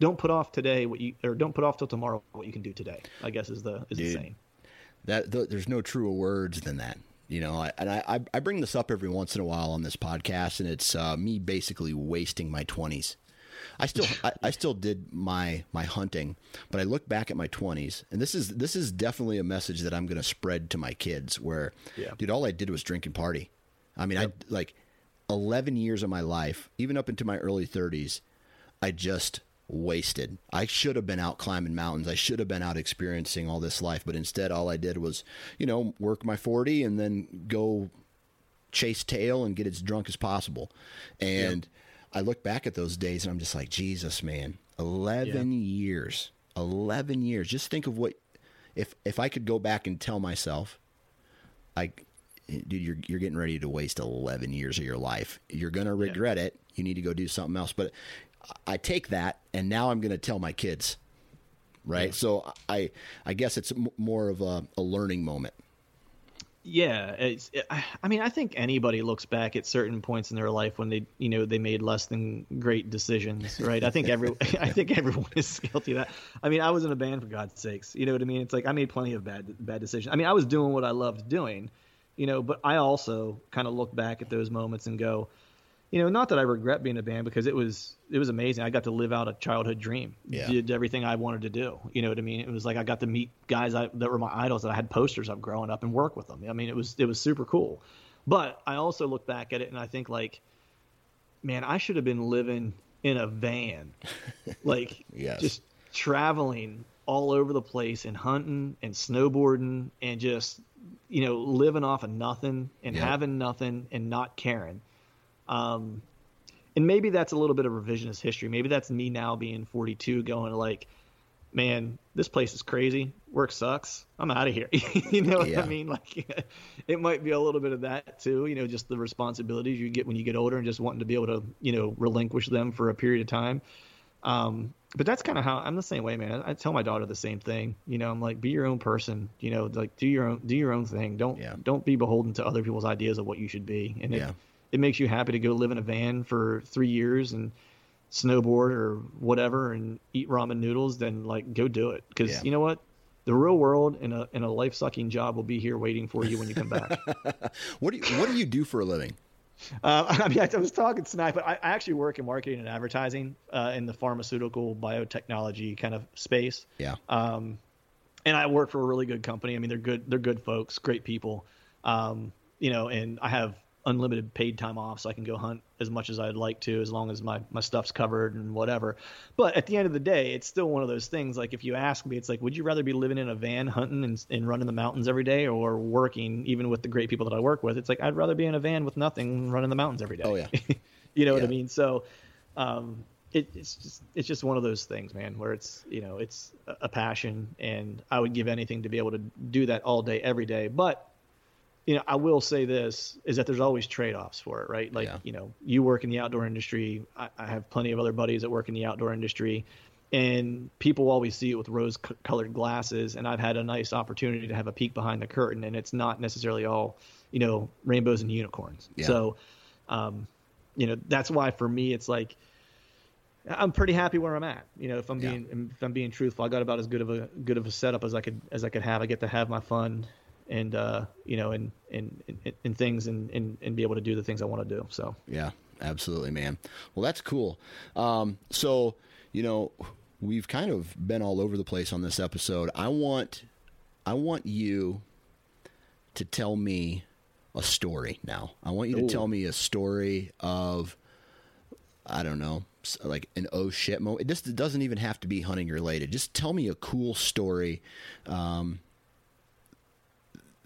don't put off today what you or don't put off till tomorrow what you can do today i guess is the is the Dude. saying That th- there's no truer words than that. You know, I, and I, I- I bring this up every once in a while on this podcast, and it's uh, me basically wasting my 20s. I still I, I still did my my hunting, but I look back at my 20s, and this is this is definitely a message that I'm going to spread to my kids. Where, Yeah. dude, all I did was drink and party. I mean, I like 11 years of my life, even up into my early 30s, I just wasted. I should have been out climbing mountains. I should have been out experiencing all this life, but instead all I did was, you know, work my 40 and then go chase tail and get as drunk as possible. And I look back at those days and I'm just like, Jesus, man, 11 years, 11 years. Just think of what, if, if I could go back and tell myself, I, dude, you're, you're getting ready to waste 11 years of your life. You're going to regret it. You need to go do something else. But I take that and now I'm going to tell my kids. Right. So I, I guess it's m- more of a, a learning moment. Yeah, it's. It, I mean, I think anybody looks back at certain points in their life when they, you know, they made less than great decisions, right? I think every, (laughs) I think everyone is guilty of that. I mean, I was in a band for God's sakes, you know what I mean? It's like I made plenty of bad, bad decisions. I mean, I was doing what I loved doing, you know, but I also kind of look back at those moments and go, you know, not that I regret being a band because it was it was amazing. I got to live out a childhood dream. Yeah. Did everything I wanted to do. You know what I mean? It was like I got to meet guys I, that were my idols that I had posters of growing up and work with them. I mean, it was it was super cool. But I also look back at it and I think like, man, I should have been living in a van, (laughs) like Yes. just traveling all over the place and hunting and snowboarding and just you know living off of nothing and Yeah. having nothing and not caring. Um, and maybe that's a little bit of revisionist history. Maybe that's me now being 42 going like, man, this place is crazy. Work sucks. I'm out of here. (laughs) you know what Yeah. I mean? Like (laughs) it might be a little bit of that too, you know, just the responsibilities you get when you get older and just wanting to be able to, you know, relinquish them for a period of time. Um, but that's kind of how I'm the same way, man. I, tell my daughter the same thing. You know, I'm like, be your own person. You know, like do your own do your own thing. Don't Yeah. don't be beholden to other people's ideas of what you should be. And Yeah. if it makes you happy to go live in a van for three years and snowboard or whatever and eat ramen noodles, then like go do it. Because Yeah. you know what, the real world and a and a life sucking job will be here waiting for you when you come back. (laughs) What do you, what do you do for a living? Uh, (laughs) I mean, I, was talking tonight, but I, I actually work in marketing and advertising uh, in the pharmaceutical biotechnology kind of space. Yeah. Um, and I work for a really good company. I mean, they're good. They're good folks, great people. Um, you know, and I have unlimited paid time off, so I can go hunt as much as I'd like to, as long as my my stuff's covered and whatever. But at the end of the day, it's still one of those things. Like if you ask me, it's like, would you rather be living in a van hunting and, and running the mountains every day, or working even with the great people that I work with? It's like I'd rather be in a van with nothing, running the mountains every day. Oh, yeah. (laughs) you know what I mean? So. Um, it, it's just it's just one of those things, man, where it's you know it's a passion, and I would give anything to be able to do that all day, every day. But you know, I will say this is that there's always trade offs for it, right? Like Yeah. you know, you work in the outdoor industry. I, I have plenty of other buddies that work in the outdoor industry, and people always see it with rose c- colored glasses. And I've had a nice opportunity to have a peek behind the curtain, and it's not necessarily all you know rainbows and unicorns. Yeah. So, um, you know, that's why for me it's like. I'm pretty happy where I'm at. You know, if I'm Yeah. being if I'm being truthful, I got about as good of a good of a setup as I could as I could have. I get to have my fun and uh, you know, and and, and, things and, and and be able to do the things I want to do. So Yeah, absolutely, man. Well, that's cool. Um, so, you know, we've kind of been all over the place on this episode. I want, I want you to tell me a story now. I want you to Ooh. tell me a story of, I don't know, like an oh shit moment. It just doesn't even have to be hunting related. Just tell me a cool story. Um,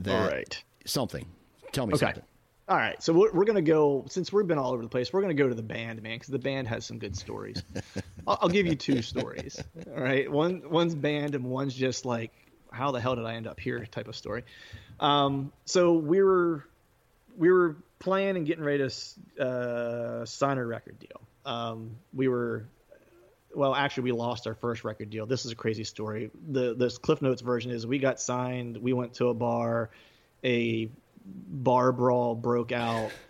that all right. something. Tell me Okay. something. All right, so we're, we're gonna go since we've been all over the place. We're gonna go to the band, man, because the band has some good stories. (laughs) I'll, I'll give you two stories. All right, one one's band and one's just like how the hell did I end up here type of story. Um, so we were we were playing and getting ready to uh, sign a record deal. Um, we were well, actually, we lost our first record deal. This is a crazy story. The this Cliff Notes version is we got signed. We went to a bar, a bar brawl broke out. (laughs)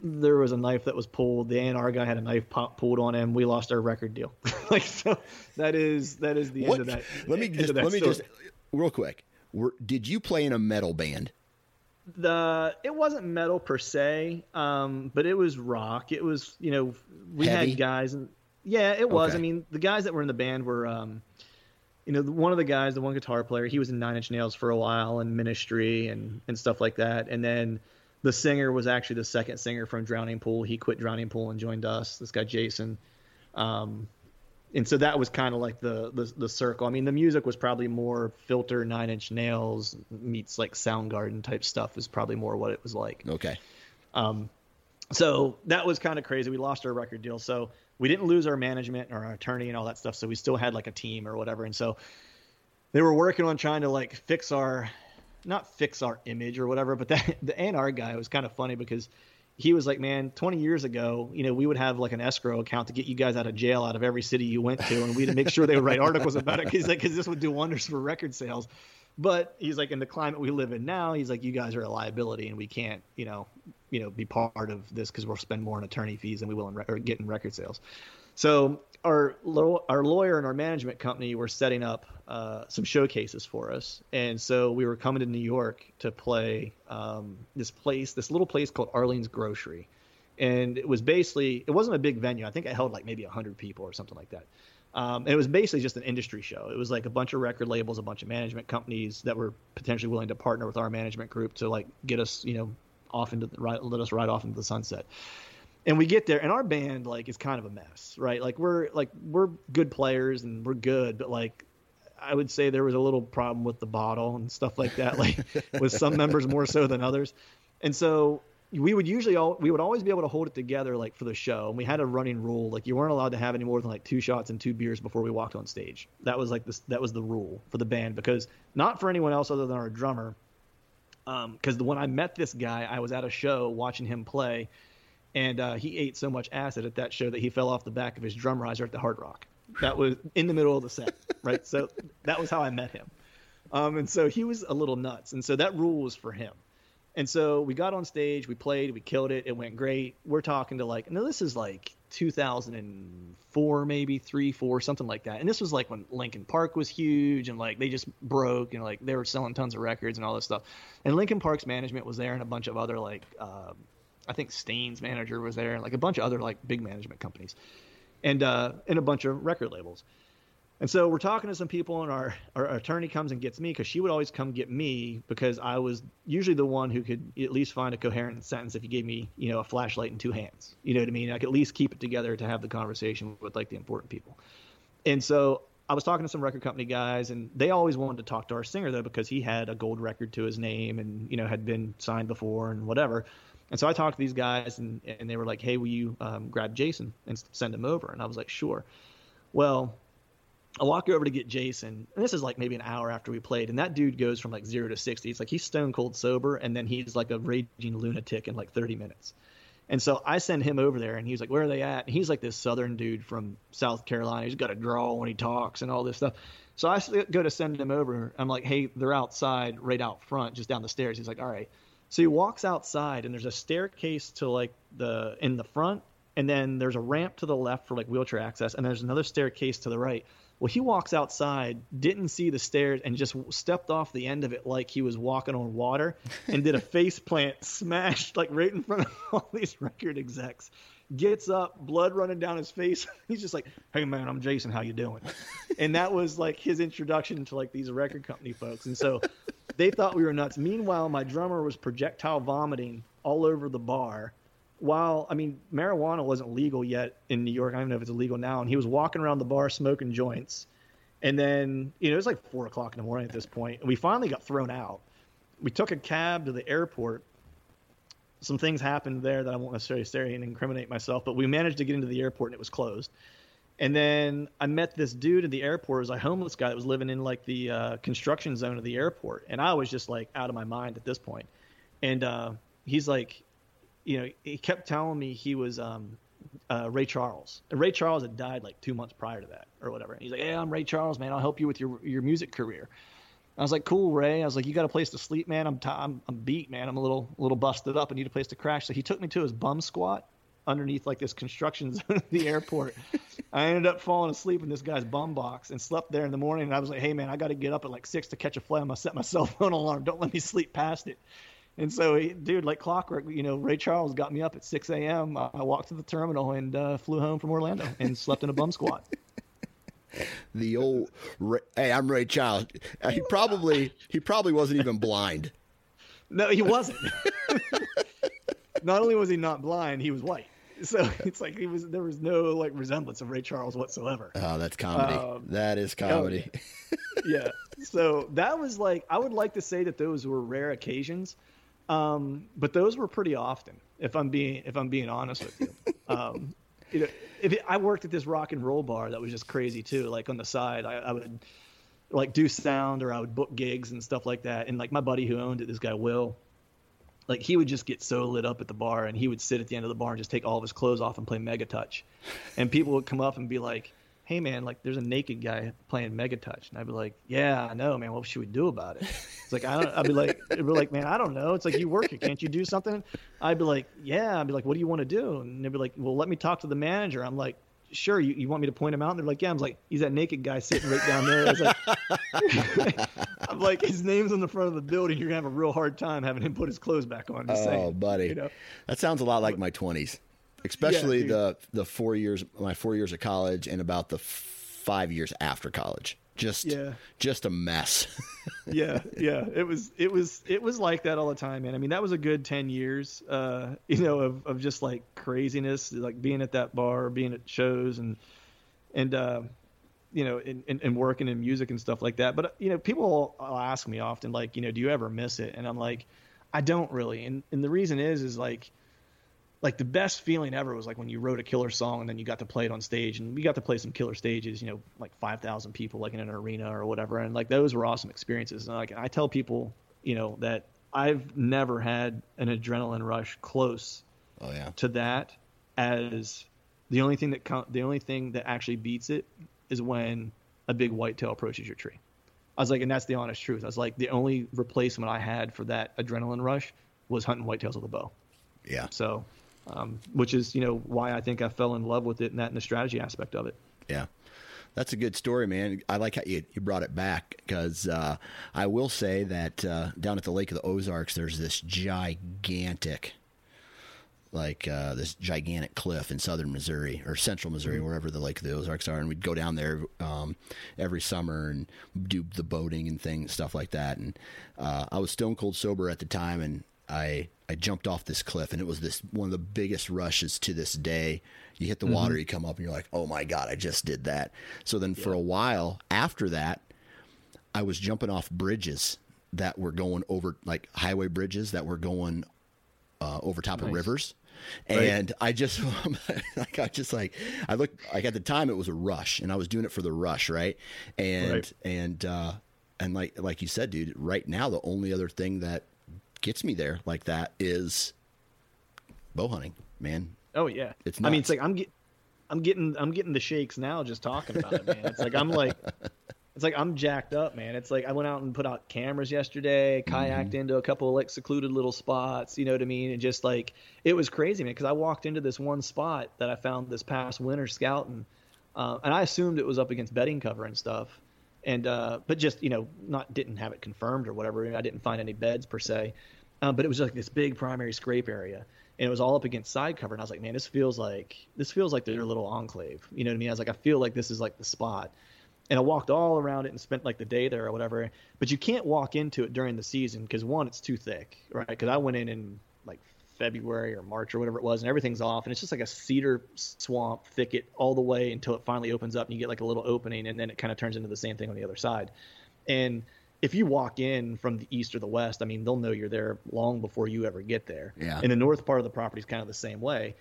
There was a knife that was pulled. The A&R guy had a knife pop, pulled on him. We lost our record deal. (laughs) like so, that is that is the What? end of that. let me just let me story. just real quick. Were, did you play in a metal band? the it wasn't metal per se, um, but it was rock. It was you know we Heavy? had guys and yeah, it was. Okay. I mean, the guys that were in the band were um, you know one of the guys, the one guitar player, he was in Nine Inch Nails for a while and Ministry and and stuff like that, and then. The singer was actually the second singer from Drowning Pool. He quit Drowning Pool and joined us. This guy Jason, um, and so that was kind of like the, the the circle. I mean, the music was probably more filter, Nine Inch Nails meets like Soundgarden type stuff is probably more what it was like. Okay. Um, so that was kind of crazy. We lost our record deal, so we didn't lose our management or our attorney and all that stuff. So we still had like a team or whatever, and so they were working on trying to like fix our, not fix our image or whatever. But that (laughs) the A&R guy was kind of funny because he was like, man, 20 years ago, you know, we would have like an escrow account to get you guys out of jail out of every city you went to, and we'd make sure they would write articles about it because like, cause this would do wonders for record sales. But he's like, in the climate we live in now, he's like, you guys are a liability, and we can't, you know, you know, be part of this because we'll spend more on attorney fees than we will in re- or get in record sales. So our our lawyer and our management company were setting up uh, some showcases for us, and so we were coming to New York to play um, this place, this little place called Arlene's Grocery, and it was basically it wasn't a big venue. I think it held like maybe hundred people or something like that. Um, and it was basically just an industry show. It was like a bunch of record labels, a bunch of management companies that were potentially willing to partner with our management group to like get us, you know, off into the, right, let us ride off into the sunset. And we get there, and our band like is kind of a mess, right? Like we're like we're good players and we're good, but like I would say there was a little problem with the bottle and stuff like that, like (laughs) with some members more so than others. And so we would usually all we would always be able to hold it together like for the show and we had a running rule like you weren't allowed to have any more than like two shots and two beers before we walked on stage that was like this that was the rule for the band because not for anyone else other than our drummer because um, when i met this guy i was at a show watching him play and uh, he ate so much acid at that show that he fell off the back of his drum riser at the hard rock that was in the middle of the set (laughs) right so that was how i met him um, and so he was a little nuts and so that rule was for him and so we got on stage, we played, we killed it. It went great. We're talking to like, no, this is like 2004, maybe three, four, something like that. And this was like when Linkin Park was huge and like they just broke and like they were selling tons of records and all this stuff. And Linkin Park's management was there and a bunch of other like, uh, I think Staind's manager was there and like a bunch of other like big management companies and, uh, and a bunch of record labels. And so we're talking to some people, and our, our attorney comes and gets me because she would always come get me because I was usually the one who could at least find a coherent sentence if you gave me, you know, a flashlight and two hands. You know what I mean? I could at least keep it together to have the conversation with like the important people. And so I was talking to some record company guys, and they always wanted to talk to our singer though because he had a gold record to his name and you know had been signed before and whatever. And so I talked to these guys, and and they were like, "Hey, will you um, grab Jason and send him over?" And I was like, "Sure." Well, I walk over to get Jason, and this is like maybe an hour after we played, and that dude goes from like zero to sixty. It's like he's stone cold sober, and then he's like a raging lunatic in like thirty minutes. And so I send him over there, and he's like, "Where are they at?" And he's like this southern dude from South Carolina. He's got a draw when he talks and all this stuff. So I go to send him over. I'm like, "Hey, they're outside, right out front, just down the stairs." He's like, "All right." So he walks outside, and there's a staircase to like the in the front, and then there's a ramp to the left for like wheelchair access, and there's another staircase to the right. Well, he walks outside, didn't see the stairs, and just stepped off the end of it like he was walking on water, (laughs) and did a face plant, smashed like right in front of (laughs) all these record execs. Gets up, blood running down his face. (laughs) He's just like, "Hey man, I'm Jason. How you doing?" And that was like his introduction to like these record company folks. And so they thought we were nuts. Meanwhile, my drummer was projectile vomiting all over the bar while I mean marijuana wasn't legal yet in New York, I don't even know if it's illegal now, and he was walking around the bar smoking joints. And then, you know, it was like four o'clock in the morning at this point, and we finally got thrown out. We took a cab to the airport. Some things happened there that I won't necessarily say and incriminate myself, but we managed to get into the airport and it was closed. And then I met this dude at the airport. It was a homeless guy that was living in like the uh, construction zone of the airport, and I was just like out of my mind at this point. And uh, he's like, you know, he kept telling me he was um, uh, Ray Charles. And Ray Charles had died like two months prior to that or whatever. And he's like, "Hey, I'm Ray Charles, man. I'll help you with your your music career." I was like, "Cool, Ray." I was like, "You got a place to sleep, man? I'm t- I'm, I'm beat, man. I'm a little little busted up. I need a place to crash." So he took me to his bum squat underneath like this construction (laughs) zone of the airport. I ended up falling asleep in this guy's bum box and slept there in the morning. And I was like, "Hey, man, I got to get up at like six to catch a flight. I'm gonna set my (laughs) cell phone alarm. Don't let me sleep past it." And so, he, dude, like clockwork, you know, Ray Charles got me up at 6 a.m. I walked to the terminal and uh, flew home from Orlando and slept in a bum squat. (laughs) the old, hey, I'm Ray Charles. Uh, he probably he probably wasn't even blind. No, he wasn't. (laughs) not only was he not blind, he was white. so it's like he was there was no like resemblance of Ray Charles whatsoever. Oh, that's comedy. Um, that is comedy. yeah. So that was like I would like to say that those were rare occasions, um, but those were pretty often. If I'm being if I'm being honest with you, (laughs) um, you know, if it, I worked at this rock and roll bar that was just crazy too. Like on the side, I, I would like do sound or I would book gigs and stuff like that. And like my buddy who owned it, this guy Will like he would just get so lit up at the bar and he would sit at the end of the bar and just take all of his clothes off and play Megatouch and people would come up and be like hey man like there's a naked guy playing Megatouch and i'd be like yeah i know man what should we do about it it's like i don't i'd be like it'd be like man i don't know it's like you work here can't you do something i'd be like yeah i'd be like what do you want to do and they'd be like well let me talk to the manager i'm like sure, you, you want me to point him out? And they're like, yeah. I'm like, he's that naked guy sitting right down there. I was like, (laughs) I'm like, his name's on the front of the building. You're gonna have a real hard time having him put his clothes back on. Oh, saying, buddy, you know? that sounds a lot like my 20s, especially yeah, the the four years, my four years of college, and about the five years after college just yeah. just a mess. (laughs) yeah, yeah. It was it was it was like that all the time, man. I mean, that was a good ten years, uh, (laughs) you know, of, of just like craziness, like being at that bar, being at shows, and and uh, you know, and, and, and working in music and stuff like that. But you know, people ask me often, like, you know, do you ever miss it? And I'm like, I don't really. And and the reason is, is like like the best feeling ever was like when you wrote a killer song and then you got to play it on stage and we got to play some killer stages you know like 5000 people like in an arena or whatever. And like those were awesome experiences. And like i tell people you know that i've never had an adrenaline rush close oh, yeah. to that as the only thing that the only thing that actually beats it is when a big whitetail approaches your tree. I was like and that's the honest truth. I was like the only replacement i had for that adrenaline rush was hunting whitetails with a bow. Yeah. So um, which is you know why I think I fell in love with it and that and the strategy aspect of it. Yeah. That's a good story, man. I like how you, you brought it back because uh, I will say that uh, down at the Lake of the Ozarks, there's this gigantic, like uh, this gigantic cliff in southern Missouri or central Missouri, mm-hmm. wherever the Lake of the Ozarks are, and we'd go down there um, every summer and do the boating and things, stuff like that. And uh, I was stone cold sober at the time, and I I jumped off this cliff, and it was this one of the biggest rushes to this day. You hit the mm-hmm. water, you come up, and you're like, "Oh my god, I just did that." So then, yeah. for a while after that, I was jumping off bridges that were going over like highway bridges that were going uh, over top nice. of rivers. And right. I just (laughs) like I just like I looked like at the time it was a rush and I was doing it for the rush, right? And right. and uh and like like you said, dude, right now the only other thing that gets me there like that is bow hunting, man. Oh yeah, it's. Nuts. I mean, it's like I'm get, I'm getting I'm getting the shakes now just talking about it, man. It's like I'm like. (laughs) It's like I'm jacked up, man. It's like I went out and put out cameras yesterday, kayaked mm-hmm. into a couple of like secluded little spots, you know what I mean? And just like it was crazy, man, because I walked into this one spot that I found this past winter scouting, uh, and I assumed it was up against bedding cover and stuff, and uh, but just you know not didn't have it confirmed or whatever. I didn't find any beds per se, um, but it was like this big primary scrape area, and it was all up against side cover. And I was like, man, this feels like this feels like their little enclave. You know what I mean? I was like, I feel like this is like the spot. And I walked all around it and spent like the day there or whatever. But you can't walk into it during the season because one, it's too thick, right? Because I went in in like February or March or whatever it was, and everything's off, and it's just like a cedar swamp thicket all the way until it finally opens up, and you get like a little opening, and then it kind of turns into the same thing on the other side. And if you walk in from the east or the west, I mean, they'll know you're there long before you ever get there. Yeah. And the north part of the property is kind of the same way.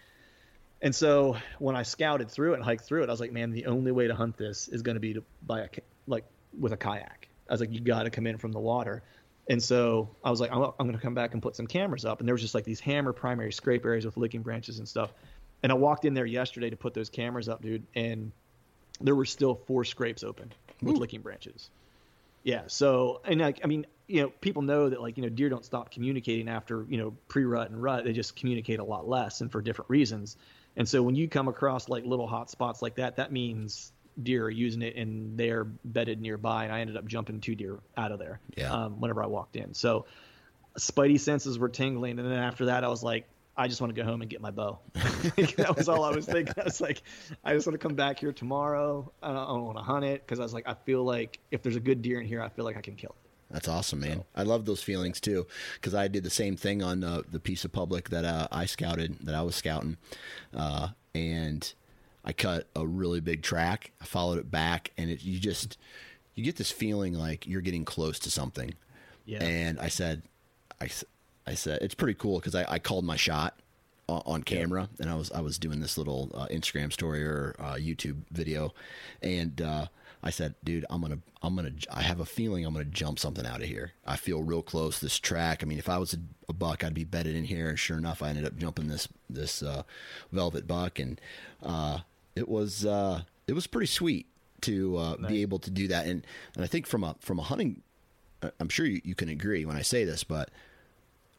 And so when I scouted through it and hiked through it, I was like, man, the only way to hunt this is going to be to buy a like with a kayak. I was like, you got to come in from the water. And so I was like, I'm, I'm going to come back and put some cameras up. And there was just like these hammer primary scrape areas with licking branches and stuff. And I walked in there yesterday to put those cameras up, dude, and there were still four scrapes open with Ooh. licking branches. Yeah. So, and like, I mean, you know, people know that like, you know, deer don't stop communicating after, you know, pre rut and rut. They just communicate a lot less and for different reasons. And so when you come across like little hot spots like that, that means deer are using it and they're bedded nearby. And I ended up jumping two deer out of there yeah. um, whenever I walked in. So spidey senses were tingling. And then after that, I was like, I just want to go home and get my bow. (laughs) (laughs) that was all I was thinking. I was like, I just want to come back here tomorrow. I don't, don't want to hunt it because I was like, I feel like if there's a good deer in here, I feel like I can kill it. That's awesome, man. So. I love those feelings too, because I did the same thing on uh, the piece of public that uh, I scouted, that I was scouting, uh, and I cut a really big track. I followed it back, and it, you just you get this feeling like you're getting close to something. Yeah. And I said, I, I said it's pretty cool because I, I called my shot on camera, and I was I was doing this little uh, Instagram story or uh, YouTube video, and uh, I said, "Dude, I'm gonna I'm gonna I have a feeling I'm gonna jump something out of here. I feel real close this track. I mean, if I was a, a buck, I'd be bedded in here, and sure enough, I ended up jumping this this uh, velvet buck, and uh, it was uh, it was pretty sweet to nice. be able to do that. And and I think from a from a hunting, I'm sure you, you can agree when I say this, but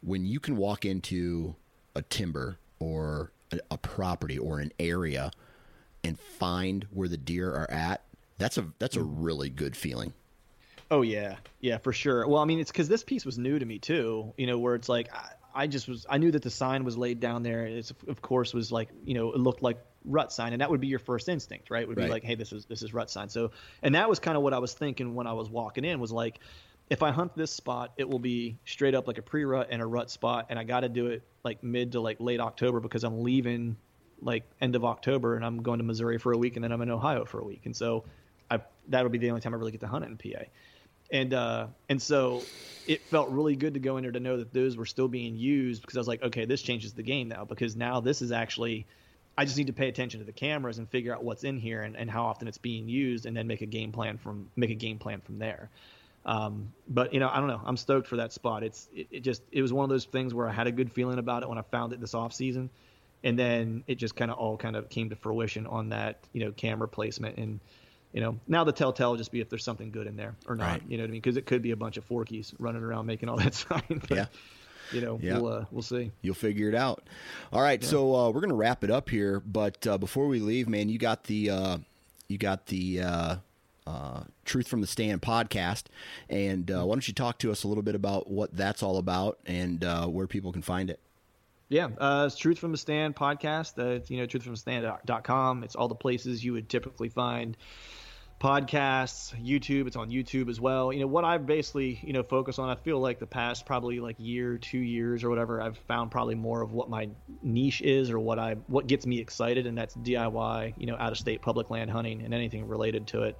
when you can walk into a timber or a, a property or an area and find where the deer are at, that's a that's a really good feeling. Oh yeah, yeah, for sure. Well, I mean, it's because this piece was new to me too. You know, where it's like I, I just was I knew that the sign was laid down there. It's of course was like you know it looked like rut sign, and that would be your first instinct, right? It Would be like, hey, this is this is rut sign. So, and that was kind of what I was thinking when I was walking in was like, if I hunt this spot, it will be straight up like a pre-rut and a rut spot, and I got to do it like mid to like late October because I'm leaving like end of October and I'm going to Missouri for a week and then I'm in Ohio for a week, and so I that'll be the only time I really get to hunt it in PA, and uh, and so it felt really good to go in there to know that those were still being used because I was like, okay, this changes the game now because now this is actually I just need to pay attention to the cameras and figure out what's in here and, and how often it's being used, and then make a game plan from make a game plan from there. Um, but you know, I don't know. I'm stoked for that spot. It's it, it, just it was one of those things where I had a good feeling about it when I found it this off season, and then it just kind of all kind of came to fruition on that you know camera placement and you know now the telltale will just be if there's something good in there or not. Right. You know what I mean? Because it could be a bunch of forkies running around making all that (laughs) sign. But, yeah. You know, yeah. we'll uh, we'll see. You'll figure it out. All right, yeah. so uh, we're gonna wrap it up here, but uh, before we leave, man, you got the uh, you got the uh, uh, Truth from the Stand podcast. And uh, why don't you talk to us a little bit about what that's all about and uh, where people can find it? Yeah, uh, it's Truth from the Stand podcast. Uh, you know, truthfromthestand.com. It's all the places you would typically find podcasts, YouTube. It's on YouTube as well. You know, what I've basically, you know, focus on, I feel like the past probably like year, two years or whatever, I've found probably more of what my niche is or what I, what gets me excited. And that's DIY, you know, out of state public land hunting and anything related to it.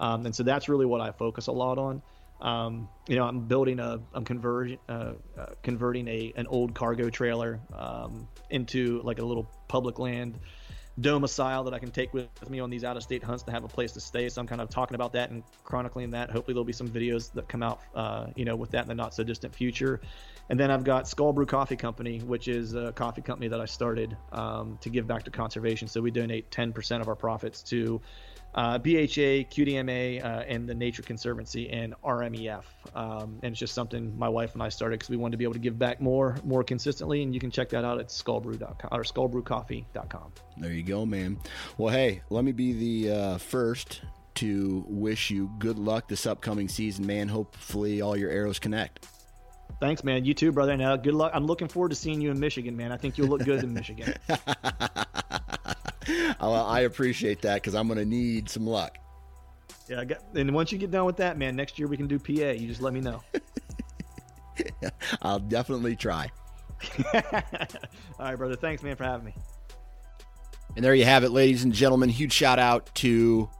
Um, and so that's really what I focus a lot on. Um, you know, I'm building a, I'm converting, uh, uh, converting a an old cargo trailer um, into like a little public land domicile that I can take with, me on these out of state hunts to have a place to stay. So I'm kind of talking about that and chronicling that. Hopefully there'll be some videos that come out, uh, you know, with that in the not so distant future. And then I've got Skull Brew Coffee Company, which is a coffee company that I started um, to give back to conservation. So we donate 10% of our profits to uh, BHA, QDMA, uh, and the Nature Conservancy and RMEF. Um, and it's just something my wife and I started because we wanted to be able to give back more, more consistently. And you can check that out at skullbrew.com or skullbrewcoffee.com. There you go, man. Well, hey, let me be the uh, first to wish you good luck this upcoming season, man. Hopefully, all your arrows connect. Thanks, man. You too, brother. Now, good luck. I'm looking forward to seeing you in Michigan, man. I think you'll look good in Michigan. (laughs) I appreciate that because I'm going to need some luck. Yeah, got, and once you get done with that, man, next year we can do PA. You just let me know. (laughs) I'll definitely try. (laughs) All right, brother. Thanks, man, for having me. And there you have it, ladies and gentlemen. Huge shout out to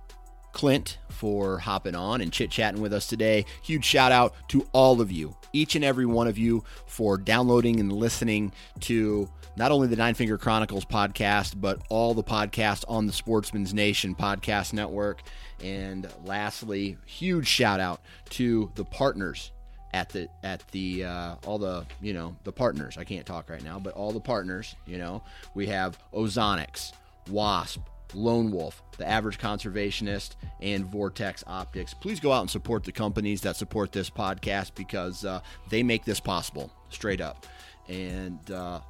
Clint for hopping on and chit chatting with us today. Huge shout out to all of you, each and every one of you, for downloading and listening to not only the Nine Finger Chronicles podcast, but all the podcasts on the Sportsmen's Nation podcast network. And lastly, huge shout out to the partners at the at the uh, all the you know the partners. I can't talk right now, but all the partners. You know, we have Ozonics, Wasp, Lone Wolf, The Average Conservationist, and Vortex Optics. Please go out and support the companies that support this podcast because uh, they make this possible, straight up. And uh,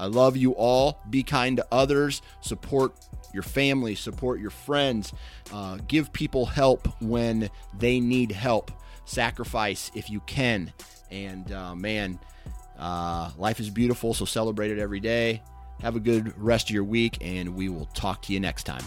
I love you all. Be kind to others. Support your family. Support your friends. Uh, give people help when they need help. Sacrifice if you can. And uh, man, uh, life is beautiful, so celebrate it every day. Have a good rest of your week, and we will talk to you next time.